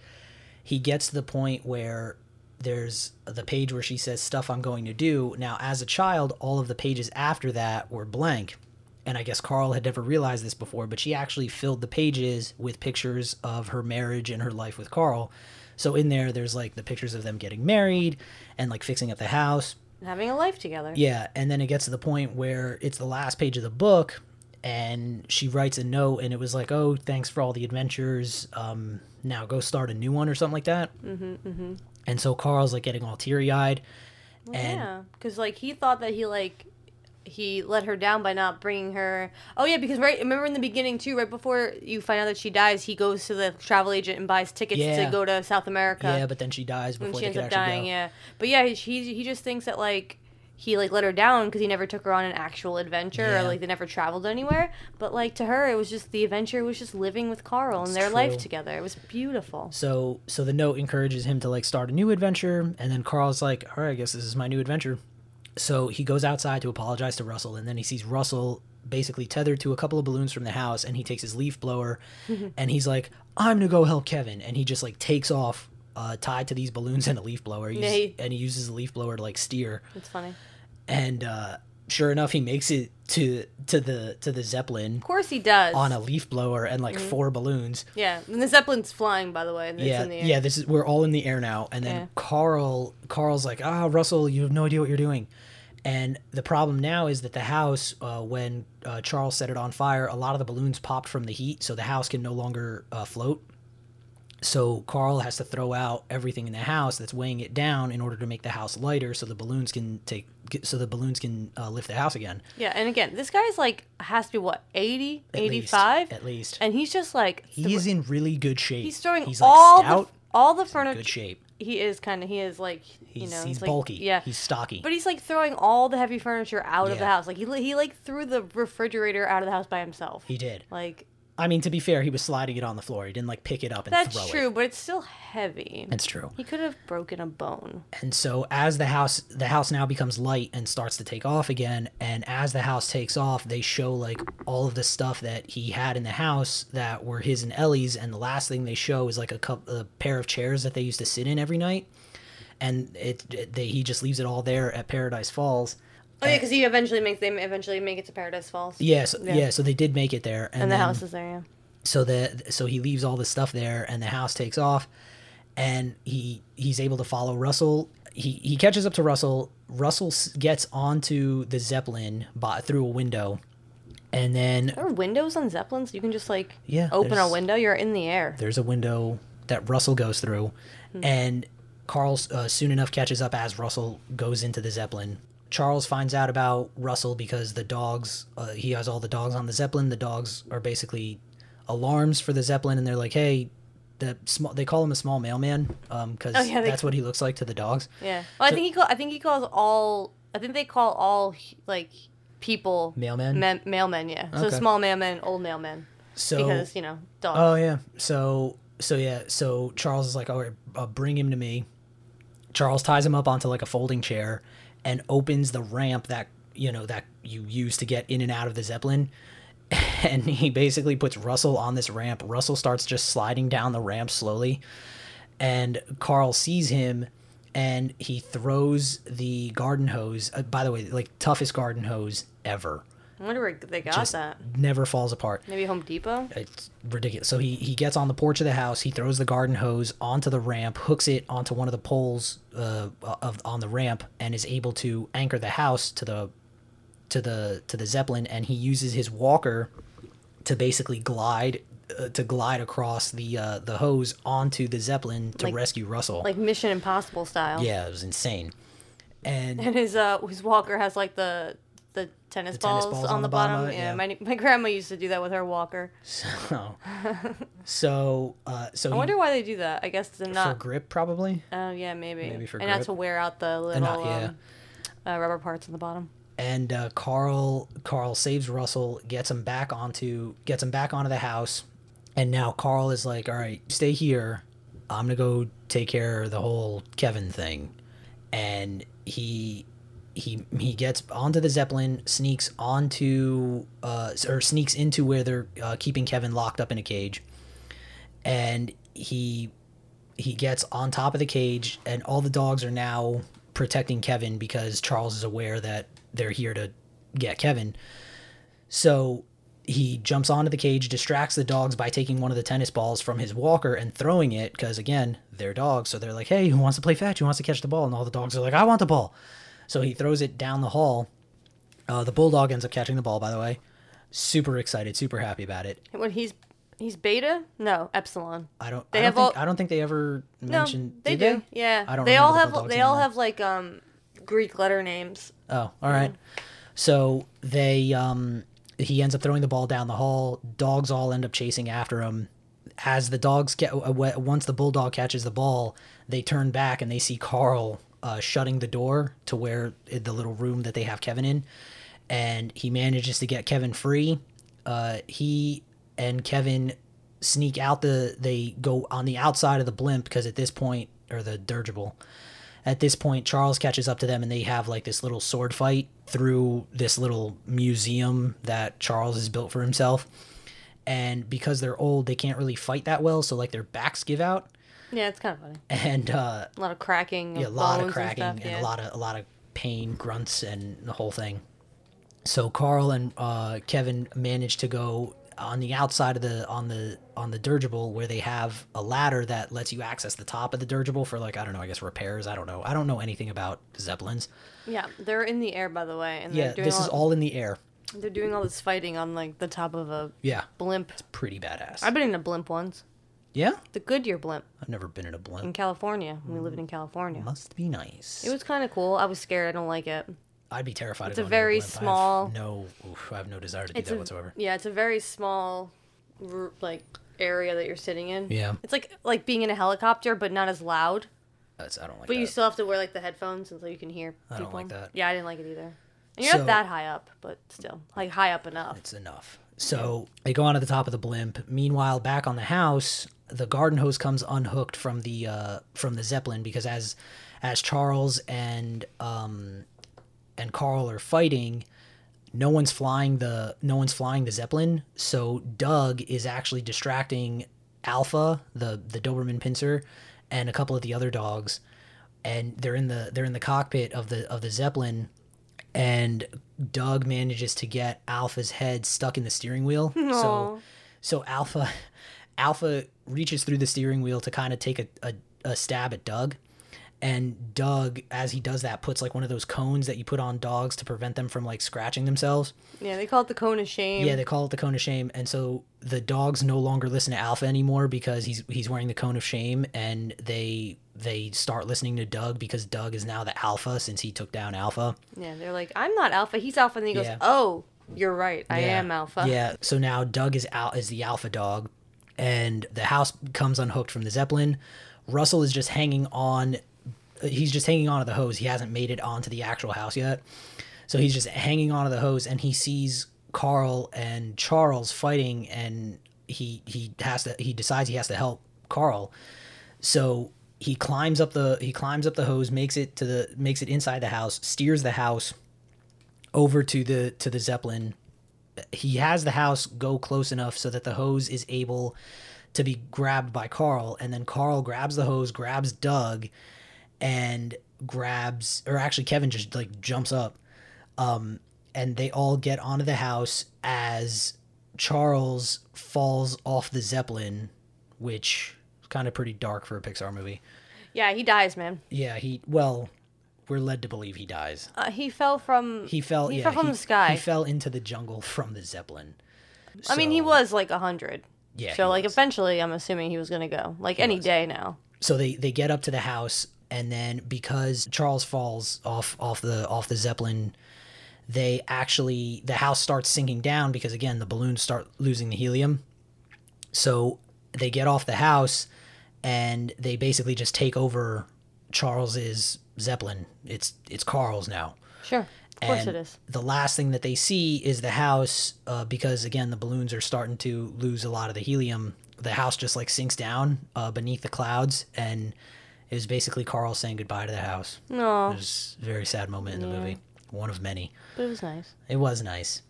He gets to the point where there's the page where she says stuff I'm going to do. Now, as a child, all of the pages after that were blank. And I guess Carl had never realized this before, but she actually filled the pages with pictures of her marriage and her life with Carl. So in there, there's like the pictures of them getting married and like fixing up the house, Having a life together. yeah, and then it gets to the point where it's the last page of the book, and she writes a note, and it was like, "Oh, thanks for all the adventures. Um, now go start a new one or something like that." Mm-hmm, mm-hmm. And so Carl's like getting all teary eyed, and Yeah, because like he thought that he like he let her down by not bringing her. Oh yeah, because right, remember in the beginning too, right before you find out that she dies, he goes to the travel agent and buys tickets Yeah. to go to South America. yeah, but then she dies and before she they ends could up actually dying. go. Yeah, but yeah, he he just thinks that like he like let her down because he never took her on an actual adventure Yeah. or like they never traveled anywhere. But like to her, it was just the adventure was just living with Carl and their life together. It was beautiful. So so the note encourages him to like start a new adventure, and then Carl's like, "All right, I guess this is my new adventure." So he goes outside to apologize to Russell, and then he sees Russell basically tethered to a couple of balloons from the house, and he takes his leaf blower, and he's like, "I'm gonna go help Kevin," and he just like takes off. Uh, tied to these balloons and a leaf blower, He Yeah, uses- he- and he uses the leaf blower to like steer. It's funny. And uh, sure enough, he makes it to to the to the zeppelin Of course he does. on a leaf blower and like four balloons. yeah, and the zeppelin's flying by the way. It's yeah, in the air. yeah. This is we're all in the air now, and then Yeah. Carl, Carl's like, "Ah, Russell, you have no idea what you're doing." And the problem now is that the house, uh, when uh, Charles set it on fire, a lot of the balloons popped from the heat, so the house can no longer uh, float. So Carl has to throw out everything in the house that's weighing it down in order to make the house lighter, so the balloons can take, so the balloons can uh, lift the house again. Yeah, and again, this guy's like has to be what 80, At 85? least, at least. and he's just like He's in really good shape. he's throwing He's all stout. the all the furniture. good shape. He is kind of he is like He's, you know he's like, bulky. Yeah, He's stocky. but he's like throwing all the heavy furniture out of the house. Like he he like threw the refrigerator out of the house by himself. he did. like I mean, to be fair, he was sliding it on the floor. He didn't like pick it up and That's throw true, it. but it's still heavy. It's true. He could have broken a bone. And so as the house the house now becomes light and starts to take off again, and as the house takes off, they show like all of the stuff that he had in the house that were his and Ellie's, and the last thing they show is like a cup a pair of chairs that they used to sit in every night. And it, it they he just leaves it all there at Paradise Falls. Oh yeah, because he eventually makes they eventually make it to Paradise Falls. Yeah, so, yeah. Yeah. so they did make it there, and, And the then- house is there, yeah. so that so he leaves all the stuff there and the house takes off and he he's able to follow russell he he catches up to russell russell gets onto the zeppelin by, through a window and then There are windows on Zeppelins. You can just like Yeah, open a window. You're in the air. there's a window that russell goes through and carl uh, soon enough catches up as russell goes into the zeppelin charles finds out about russell because the dogs uh, he has all the dogs on the zeppelin the dogs are basically alarms for the zeppelin and they're like hey the small they call him a small mailman um because Oh, yeah, they- that's what he looks like to the dogs Yeah. Well, I think he call, I think he calls all. I think they call all like people Mailmen? ma- mailmen. Yeah. So Okay. small mailmen, old mailmen, so because you know dogs. Oh yeah. So so yeah. So Charles is like, all right, uh, bring him to me. Charles ties him up onto like a folding chair, and opens the ramp that you know that you use to get in and out of the zeppelin. And he basically puts Russell on this ramp. Russell starts just sliding down the ramp slowly, and Carl sees him, and he throws the garden hose. Uh, by the way, like toughest garden hose ever. I wonder where they got Just that. never falls apart Maybe Home Depot. it's ridiculous. So he he gets on the porch of the house. He throws the garden hose onto the ramp, hooks it onto one of the poles uh, of on the ramp, and is able to anchor the house to the to the to the zeppelin. And he uses his walker to basically glide uh, to glide across the uh, the hose onto the zeppelin to Like- rescue Russell. Like Mission Impossible style. yeah, it was insane. And And his uh his walker has like the the tennis, balls, on, the bottom. it, yeah, yeah. my my grandma used to do that with her walker. so so uh, so I wonder why they do that. I guess to for grip probably. Oh yeah, maybe. Maybe for and not to wear out the little not- yeah. um, uh, rubber parts on the bottom. and uh, Carl Carl saves Russell, gets him back onto gets him back onto the house, and now Carl is like, "All right, stay here. I'm gonna go take care of the whole Kevin thing," and he he he gets onto the zeppelin, sneaks onto uh, or sneaks into where they're uh, keeping Kevin locked up in a cage, and he he gets on top of the cage and all the dogs are now protecting Kevin because Charles is aware that they're here to get Kevin. So he jumps onto the cage, distracts the dogs by taking one of the tennis balls from his walker and throwing it because again, they're dogs, so they're like, "Hey, who wants to play fetch? Who wants to catch the ball?" And all the dogs are like, "I want the ball." So he throws it down the hall. Uh, the bulldog ends up catching the ball, by the way. Super excited, super happy about it. When he's he's beta? No, epsilon. I don't. They I don't have think, all- I don't think they ever mentioned. No, they do. Yeah, I don't They all remember the have they all though. have like um Greek letter names. Oh, all right. So they um he ends up throwing the ball down the hall. Dogs all end up chasing after him. As the dogs get once the bulldog catches the ball, they turn back and they see Carl uh, shutting the door to where the little room that they have Kevin in, and he manages to get Kevin free. Uh, he and Kevin sneak out the. They go on the outside of the blimp because at this point, or the dirigible, at this point charles catches up to them and they have like this little sword fight through this little museum that charles has built for himself and because they're old they can't really fight that well so like their backs give out Yeah, it's kind of funny. and uh A lot of cracking. yeah, a lot of cracking and, and, yeah. a lot of a lot of pain grunts and the whole thing so carl and uh kevin managed to go on the outside of the on the on the dirigible where they have a ladder that lets you access the top of the dirigible for like i don't know i guess repairs i don't know i don't know anything about zeppelins Yeah, they're in the air by the way, and yeah this all, is all in the air they're doing all this fighting on like the top of a yeah blimp. It's pretty badass I've been in a blimp once. Yeah The Goodyear blimp i've never been in a blimp. in blimp California. when We lived in California. must be nice It was kind of cool. I was scared. I don't like it. i'd be terrified It's of a going in very blimp. I have small- no oof, i have no desire to do It's that a, whatsoever Yeah, it's a very small, r- like area that you're sitting in. yeah It's like like being in a helicopter, but not as loud. that's i don't like But that you still have to wear like the headphones until you can hear. I don't people. like that. Yeah, I didn't like it either. And you're So- not that high up, but still, like high up enough. it's enough So they go on to the top of the blimp. Meanwhile, back on the house, the garden hose comes unhooked from the uh, from the zeppelin because as as Charles and um, and Carl are fighting, no one's flying the no one's flying the zeppelin. So Dug is actually distracting Alpha, the the Doberman pinscher, and a couple of the other dogs, and they're in the they're in the cockpit of the of the zeppelin and Dug manages to get Alpha's head stuck in the steering wheel. So so Alpha Alpha reaches through the steering wheel to kind of take a, a, a stab at Dug. And Dug, as he does that, puts like one of those cones that you put on dogs to prevent them from like scratching themselves. Yeah, they call it the cone of shame. Yeah, they call it the cone of shame, and so the dogs no longer listen to Alpha anymore because he's he's wearing the cone of shame, and they they start listening to Dug because Dug is now the alpha since he took down Alpha. Yeah, they're like, I'm not alpha, he's alpha, and then he goes, Yeah. Oh, you're right, I Yeah. am alpha. Yeah. So now Dug is out is the alpha dog, and the house comes unhooked from the zeppelin. Russell is just hanging on. He's just hanging on to the hose. He hasn't made it onto the actual house yet, so he's just hanging on to the hose, and he sees Carl and Charles fighting, and he he has to he decides he has to help Carl. So he climbs up the he climbs up the hose, makes it to the makes it inside the house, steers the house over to the to the zeppelin he has the house go close enough so that the hose is able to be grabbed by Carl, and then Carl grabs the hose, grabs Dug, and grabs, or actually Kevin just like jumps up, um, and they all get onto the house as Charles falls off the zeppelin, which is kind of pretty dark for a Pixar movie. Yeah, he dies, man. Yeah, he well, we're led to believe he dies. Uh, he fell from. He fell. He yeah, fell from he, the sky. He fell into the jungle from the zeppelin. I mean, he was like a hundred. Yeah, So like was. eventually, I'm assuming he was gonna go like any was. day now. so they they get up to the house and then because Charles falls off off the off the zeppelin they actually the house starts sinking down because again the balloons start losing the helium so they get off the house and they basically just take over Charles's zeppelin. It's it's Carl's now. Sure, of course and it is. the last thing that they see is the house uh, because again the balloons are starting to lose a lot of the helium. The house just like sinks down uh, beneath the clouds and it was basically carl saying goodbye to the house. No, it was a very sad moment in the movie. One of many. But it was nice. it was nice.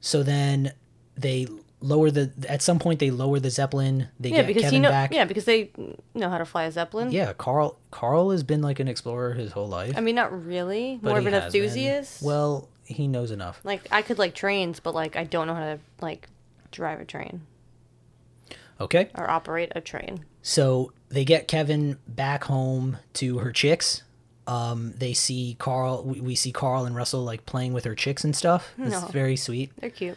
So then they lower the at some point they lower the zeppelin they Yeah, get because kevin know. back Yeah, because they know how to fly a zeppelin. yeah carl carl has been like an explorer his whole life I mean, not really. More of an has enthusiast. well he knows enough like I could like trains, but like I don't know how to like drive a train okay or operate a train. So they get Kevin back home to her chicks. Um, they see Carl. We, we see Carl and Russell like playing with her chicks and stuff. It's No. very sweet. They're cute.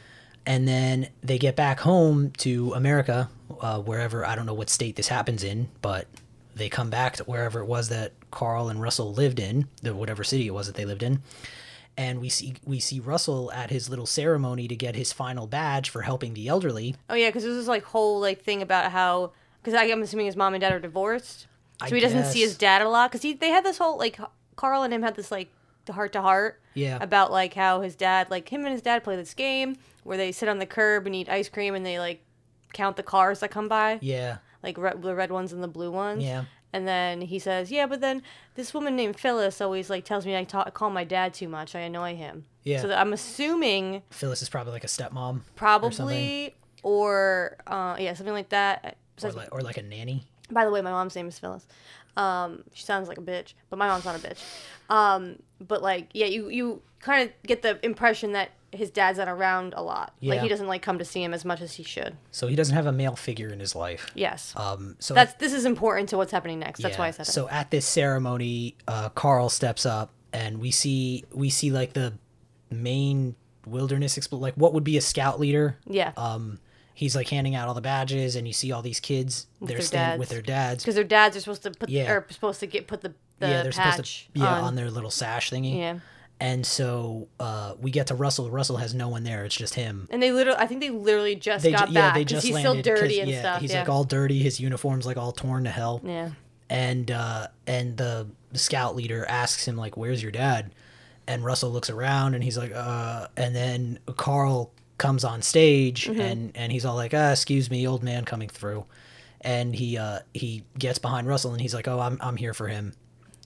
And then they get back home to America, uh, wherever I don't know what state this happens in, but they come back to wherever it was that Carl and Russell lived in, the whatever city it was that they lived in. And we see we see Russell at his little ceremony to get his final badge for helping the elderly. Oh yeah, because there's this like whole like thing about how because I'm assuming his mom and dad are divorced, so I he doesn't see his dad a lot. Because he they had this whole like Carl and him had this like heart to heart Yeah. about like how his dad like him and his dad play this game where they sit on the curb and eat ice cream and they like count the cars that come by Yeah, like red, the red ones and the blue ones. yeah. And then he says, "Yeah, but then this woman named Phyllis always like tells me I talk, call my dad too much. I annoy him." Yeah. So that I'm assuming Phyllis is probably like a stepmom. probably or, uh, yeah, something like that. or like, or like a nanny. by the way, my mom's name is Phyllis. Um, she sounds like a bitch, but my mom's not a bitch. Um, but like, yeah, you you kind of get the impression that his dad's not around a lot. Like Yeah. he doesn't like come to see him as much as he should. So he doesn't have a male figure in his life. Yes. Um, so That's this is important to what's happening next. That's yeah, why I said it. So at this ceremony, uh, Carl steps up, and we see we see like the main wilderness expl- like what would be a scout leader. Yeah. Um, he's like handing out all the badges, and you see all these kids. they're their standing with their dads. because their dads are supposed to put Yeah. are supposed to get put the the yeah, they're patch supposed to yeah on. on. their little sash thingy. yeah. And so uh, we get to Russell. Russell has no one there. It's just him. And they literally, I think they literally just They got ju- back. yeah, they just he's landed. still dirty and yeah, stuff. He's yeah. like all dirty. His uniform's like all torn to hell. yeah. and uh and the scout leader asks him like where's your dad and russell looks around and he's like uh and then carl comes on stage Mm-hmm. and and he's all like, "Ah, excuse me, old man coming through," and he uh he gets behind Russell and he's like, "Oh, I'm I'm here for him,"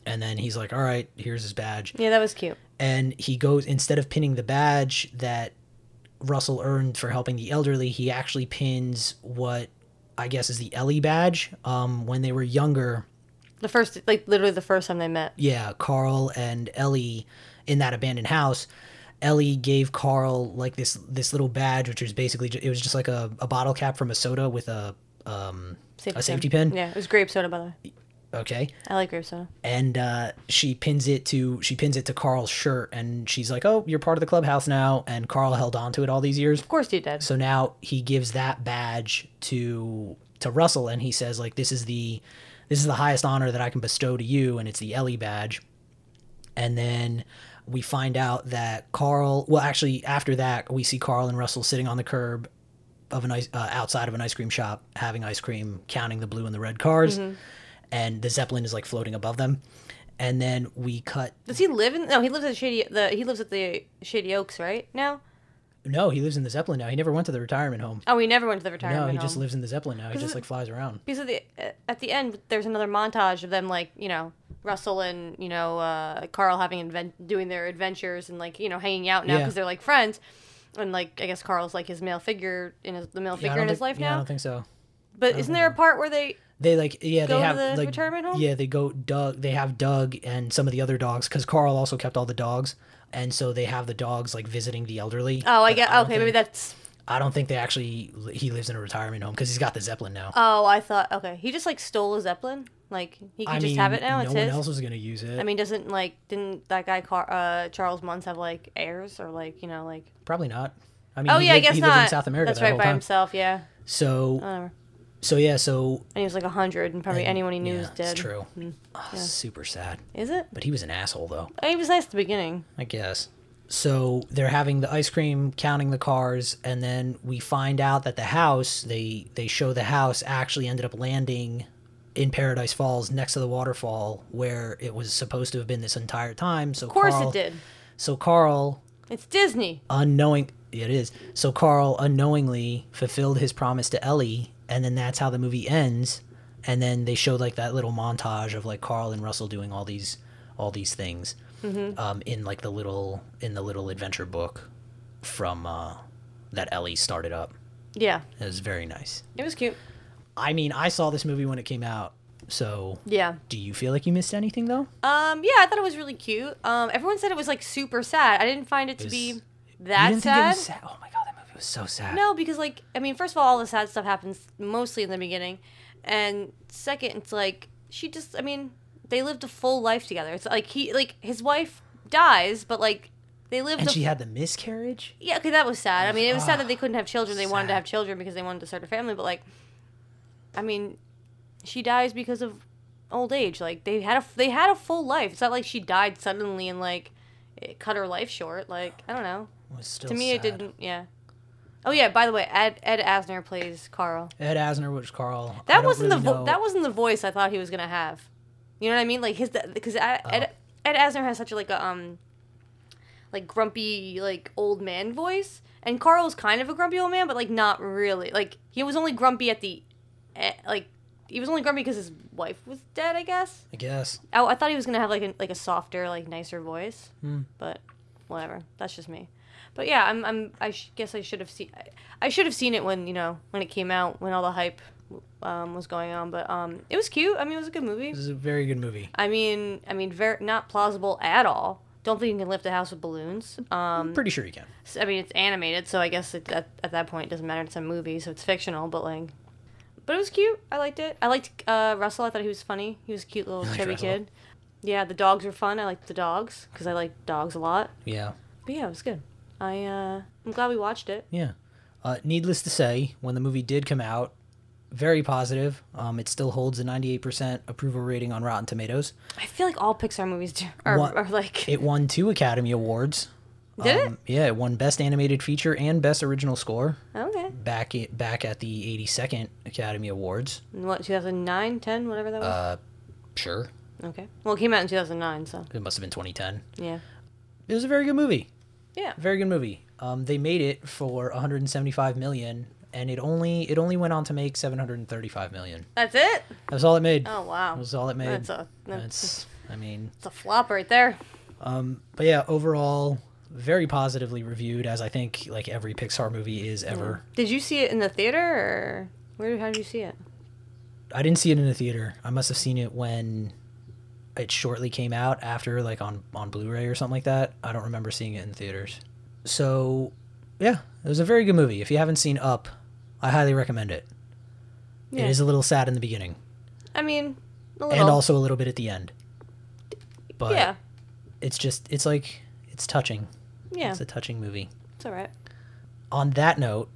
and then he's like, "All right, here's his badge," Yeah, that was cute. and he goes instead of pinning the badge that Russell earned for helping the elderly, he actually pins what I guess is the Ellie badge. Um, when they were younger, The first, like literally the first time they met. yeah, Carl and Ellie in that abandoned house. Ellie gave Carl like this this little badge, which was basically it was just like a, a bottle cap from a soda with a um a safety pin. Yeah, it was grape soda, by the way. Okay, I like grape soda. and uh, she pins it to she pins it to Carl's shirt, and she's like, "Oh, you're part of the clubhouse now." And Carl held on to it all these years, Of course, you did. so now he gives that badge to to Russell, and he says like, "This is the this is the highest honor that I can bestow to you, and it's the Ellie badge." And then we find out that Carl. Well, actually, after that, we see Carl and Russell sitting on the curb of an ice uh, outside of an ice cream shop, having ice cream, counting the blue and the red cars, and the zeppelin is like floating above them. And then we cut. Does he live in? No, he lives at Shady. The he lives at the Shady Oaks right now. No, he lives in the zeppelin now. He never went to the retirement home. Oh, he never went to the retirement. No, he home. just lives in the zeppelin now. He just like flies around. because at the at the end there's another montage of them like you know Russell and you know uh, Carl having invent doing their adventures and like you know hanging out now Yeah. because they're like friends and like I guess Carl's like his male figure in his the male Yeah, figure in his life yeah, I don't think so. But isn't there a part where they They like yeah Go they have the like retirement home? yeah they go Dug they have Dug and some of the other dogs because Carl also kept all the dogs and so they have the dogs like visiting the elderly. oh I get don't okay maybe that's I don't think they actually he lives in a retirement home because he's got the zeppelin now. oh I thought okay he just like stole a zeppelin like he can I just mean, have it now no it's one his. else was gonna use it. I mean doesn't like didn't that guy Car- uh, Charles Muntz have like heirs or like you know like Probably not. I mean, oh he yeah I guess he not lived in South America that's that right by time. himself yeah So so yeah so and he was like a hundred and probably anyone he knew yeah, was dead It's true. Mm, Oh, Super sad. Is it? But he was an asshole though. He was nice at the beginning. I guess. So they're having the ice cream, counting the cars, and then we find out that the house they they show the house actually ended up landing in Paradise Falls next to the waterfall where it was supposed to have been this entire time. So Of course Carl, it did. So Carl, It's Disney. unknowing it is. So Carl unknowingly fulfilled his promise to Ellie, and then that's how the movie ends. And then they showed like that little montage of like Carl and Russell doing all these all these things um, in like the little in the little adventure book from uh, that Ellie started up. Yeah, It was very nice. it was cute. I mean, I saw this movie when it came out. So, Yeah. do you feel like you missed anything though? Um. Yeah, I thought it was really cute. Um. Everyone said it was like super sad. I didn't find it to was- be that sad. it sad? Oh my god, movie was so sad. No, because like I mean, first of all, all the sad stuff happens mostly in the beginning, and second, it's like she just. I mean, they lived a full life together. It's like he like his wife dies, but like they lived. And a she had the miscarriage. Yeah, okay, that was sad. I mean, it was sad that they couldn't have children. They wanted to have children because they wanted to start a family, but like, I mean, she dies because of old age. Like they had a they had a full life. It's not like she died suddenly and like it cut her life short. Like I don't know. Was still to me, it didn't. Yeah. Oh yeah. By the way, Ed Ed Asner plays Carl. Ed Asner was Carl. That don't wasn't really the vo- that wasn't the voice I thought he was gonna have. You know what I mean? Like his because Ed, Ed Oh. Ed Asner has such a like a um like grumpy like old man voice, and Carl was kind of a grumpy old man, but like not really. Like he was only grumpy at the like he was only grumpy because his wife was dead. I guess. I guess. I, I thought he was gonna have like a like a softer like nicer voice, Hmm. but whatever. That's just me. But yeah, I'm I'm I sh- guess I should have seen I, I should have seen it when you know when it came out when all the hype um, was going on. But um, it was cute. I mean, it was a good movie. This is a very good movie. I mean, I mean, very not plausible at all. Don't think you can lift a house with balloons. Um, Pretty sure you can. I mean, it's animated, so I guess it, at, at that point it doesn't matter. It's a movie, so it's fictional. But like, but it was cute. I liked it. I liked uh, Russell. I thought he was funny. He was a cute little chubby Russell? kid. Yeah, the dogs were fun. I liked the dogs because I like dogs a lot. Yeah. But yeah, it was good. I uh, I'm glad we watched it. Yeah. Uh, needless to say, when the movie did come out, very positive. Um, it still holds a 98% approval rating on Rotten Tomatoes. I feel like all Pixar movies do are, What- are like. It won two Academy Awards. Did it? Um, Yeah, it won Best Animated Feature and Best Original Score okay. back i back at the 82nd Academy Awards. What 2009, 10, whatever that was. Uh, sure. okay. Well, it came out in 2009, so It must have been 2010. yeah. It was a very good movie. Yeah. Very good movie. Um, they made it for 175 million, and it only it only went on to make 735 million. That's it. That's all it made. Oh wow. That was all it made. That's a that's, That's, I mean, it's a flop right there. um, but yeah, overall, very positively reviewed, as I think like every Pixar movie is ever. Did you see it in the theater or where? How did you see it? I didn't see it in the theater. I must have seen it when it shortly came out after like on on Blu-ray or something like that. I don't remember seeing it in theaters. So, yeah, it was a very good movie. If you haven't seen Up, I highly recommend it. Yeah. It is a little sad in the beginning I mean, a little. and also a little bit at the end. But yeah, it's just it's like it's touching. yeah, It's a touching movie. it's all right. On that note,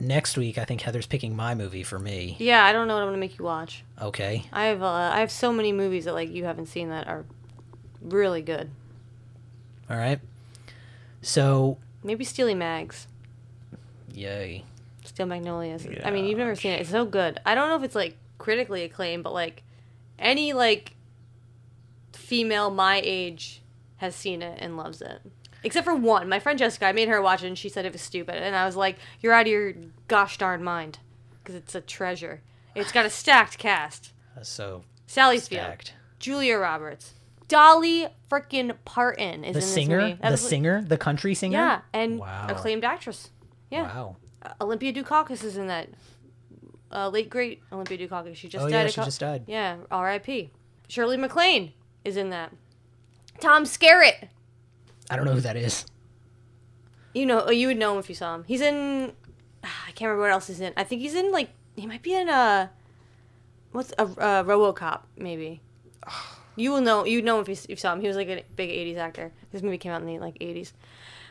next week I think Heather's picking my movie for me. Yeah, I don't know what I'm gonna make you watch. Okay. I have uh, I have so many movies that like you haven't seen that are really good. All right. So, Maybe Steely Mags, yay. Steel Magnolias. I mean, you've never seen it. It's so good. I don't know if it's like critically acclaimed, but like any like female my age has seen it and loves it. Except for one, my friend Jessica. I made her watch it, and she said it was stupid. And I was like, "You're out of your gosh darn mind," because it's a treasure. It's got a stacked cast: That's so Sally Field. Julia Roberts, Dolly frickin' Parton is The in this singer, movie. The was, singer, the country singer. yeah, and Wow. acclaimed actress. Yeah, Wow. Uh, Olympia Dukakis is in that. Uh, late great Olympia Dukakis. She just oh died. yeah, she cou- just died. Yeah, R.I.P. Shirley MacLaine is in that. Tom Skerritt. I don't know who that is. You know, oh, you would know him if you saw him. He's in. I can't remember what else he's in. I think he's in like he might be in a. What's a uh, RoboCop maybe. You will know. You know him if you, if you saw him. He was like a big '80s actor. This movie came out in the like '80s,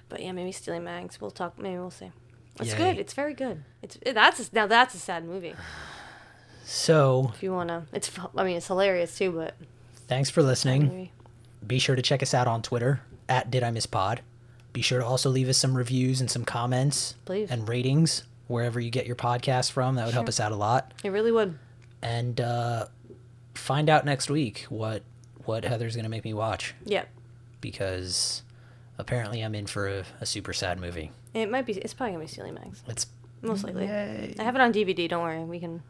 but yeah, maybe Stealing Mags. We'll talk. Maybe we'll see. It's Yay. good. It's very good. It's it, that's a, now that's a sad movie. So If you wanna, it's I mean it's hilarious too, but thanks for listening. Be sure to check us out on Twitter at Did I Miss Pod. Be sure to also leave us some reviews and some comments Please. and ratings wherever you get your podcast from. That would help us out a lot. it really would. And uh, find out next week what what Heather's gonna make me watch Yeah, because apparently I'm in for a, a super sad movie. it might be. It's probably gonna be Stealing Mags, It's most likely. Yay. I have it on DVD. Don't worry, we can.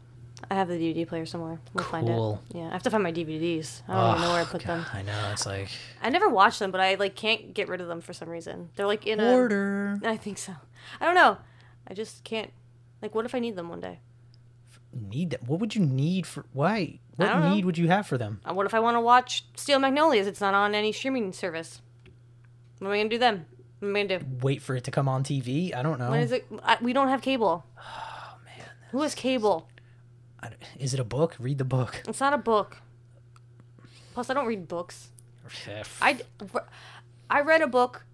I have the DVD player somewhere. We'll find Cool. it. Yeah, I have to find my DVDs. I don't even know where I Oh, put God, them. I know it's like I never watched them, but I like can't get rid of them for some reason. They're like in a. order. I think so. I don't know. I just can't. Like, what if I need them one day? Need them? What would you need for? Why? What don't know. need would you have for them? Uh, What if I want to watch Steel Magnolias? It's not on any streaming service. What am I gonna do then? What am I gonna do? Wait for it to come on TV? I don't know. When is it? I, we don't have cable. Oh man, Who has cable? Is it a book? Read the book. It's not a book. Plus, I don't read books. I, I read a book.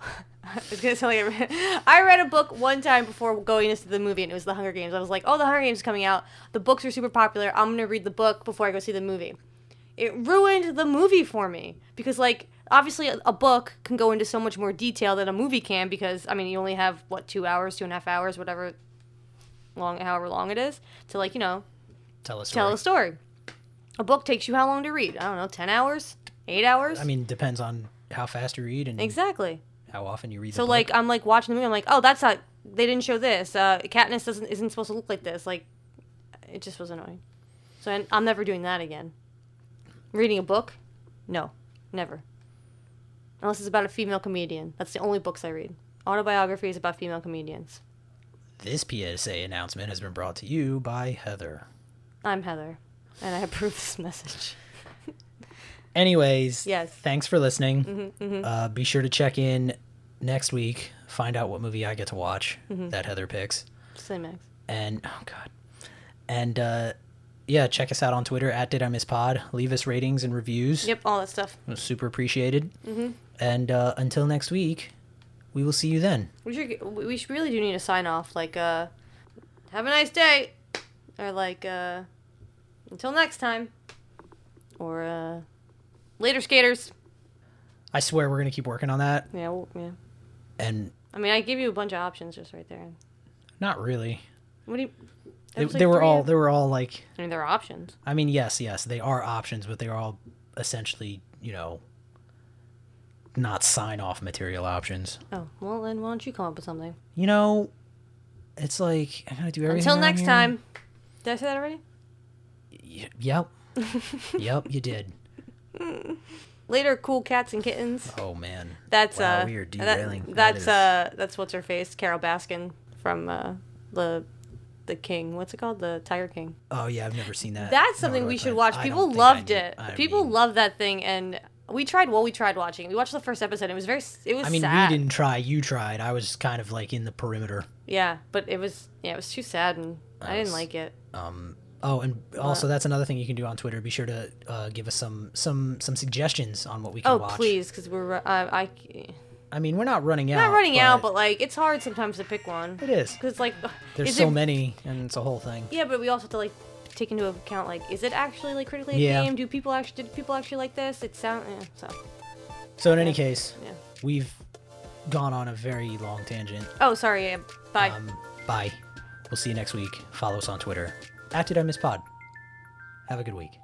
I was gonna tell you, I read, a book one time before going into the movie, and it was The Hunger Games. I was like, "Oh, The Hunger Games is coming out. The books are super popular. I'm gonna read the book before I go see the movie." It ruined the movie for me because, like, obviously, a, a book can go into so much more detail than a movie can because, I mean, you only have what two hours, two and a half hours, whatever long, however long it is, to like, you know, Tell us. tell a story. A book takes you how long to read? I don't know, 10 hours? 8 hours? I mean, depends on how fast you read and exactly. how often you read. The So like I'm like watching the movie I'm like, "Oh, that's not they didn't show this. Uh Katniss doesn't isn't supposed to look like this." Like it just was annoying. So I, I'm never doing that again. Reading a book? No. Never. Unless it's about a female comedian. That's the only books I read. Autobiographies about female comedians. this PSA announcement has been brought to you by Heather. I'm Heather, and I approve this message. Anyways, Yes. Thanks for listening. Mm-hmm, Uh, be sure to check in next week. Find out what movie I get to watch Mm-hmm. that Heather picks. Say Max. And oh god, and uh, yeah, check us out on Twitter at Did I Miss Pod. Leave us ratings and reviews. Yep, all that stuff. It was super appreciated. Mm-hmm. And uh, until next week, we will see you then. We should. We we should really do need to sign off. Like, uh, have a nice day, or like, uh, until next time, or uh, later, skaters. I swear we're gonna keep working on that. Yeah, well, yeah. And I mean, I give you a bunch of options just right there. not really. What do you? They, like, they were all they were all like I mean, there are options. I mean yes yes they are options but they are all essentially you know not sign off material options. Oh, well then why don't you come up with something? You know, it's like I gotta do everything. Until next here. time. Did I say that already? Y- Yep. yep, you did. Later, cool cats and kittens. Oh man. That's Wow, uh, we are derailing. That that's is- uh, that's what's her face, Carole Baskin from uh, the the King. What's it called? The Tiger King. Oh yeah, I've never seen that. That's something we should watch. People loved it. I People mean- loved that thing, and we tried. Well, we tried watching. We watched the first episode. It was very. It was I mean, sad. we didn't try. You tried. I was kind of like in the perimeter. Yeah, but it was. Yeah, it was too sad, and I didn't was- like it. Um. Oh, and also that's another thing you can do on Twitter. Be sure to uh, give us some some some suggestions on what we can Oh watch. please, because we're. Uh, I. I mean, we're not running out. Not running out, but like it's hard sometimes to pick one. it is. Because like, There's is so it- many, and it's a whole thing. Yeah, but we also have to like take into account like, is it actually like critically Yeah. acclaimed? Do people actually did people actually like this? It sound yeah, so. So in any case, Yeah. we've gone on a very long tangent. Oh, sorry. Bye. Um, bye. We'll see you next week. Follow us on Twitter at Did I Miss Pod. Have a good week.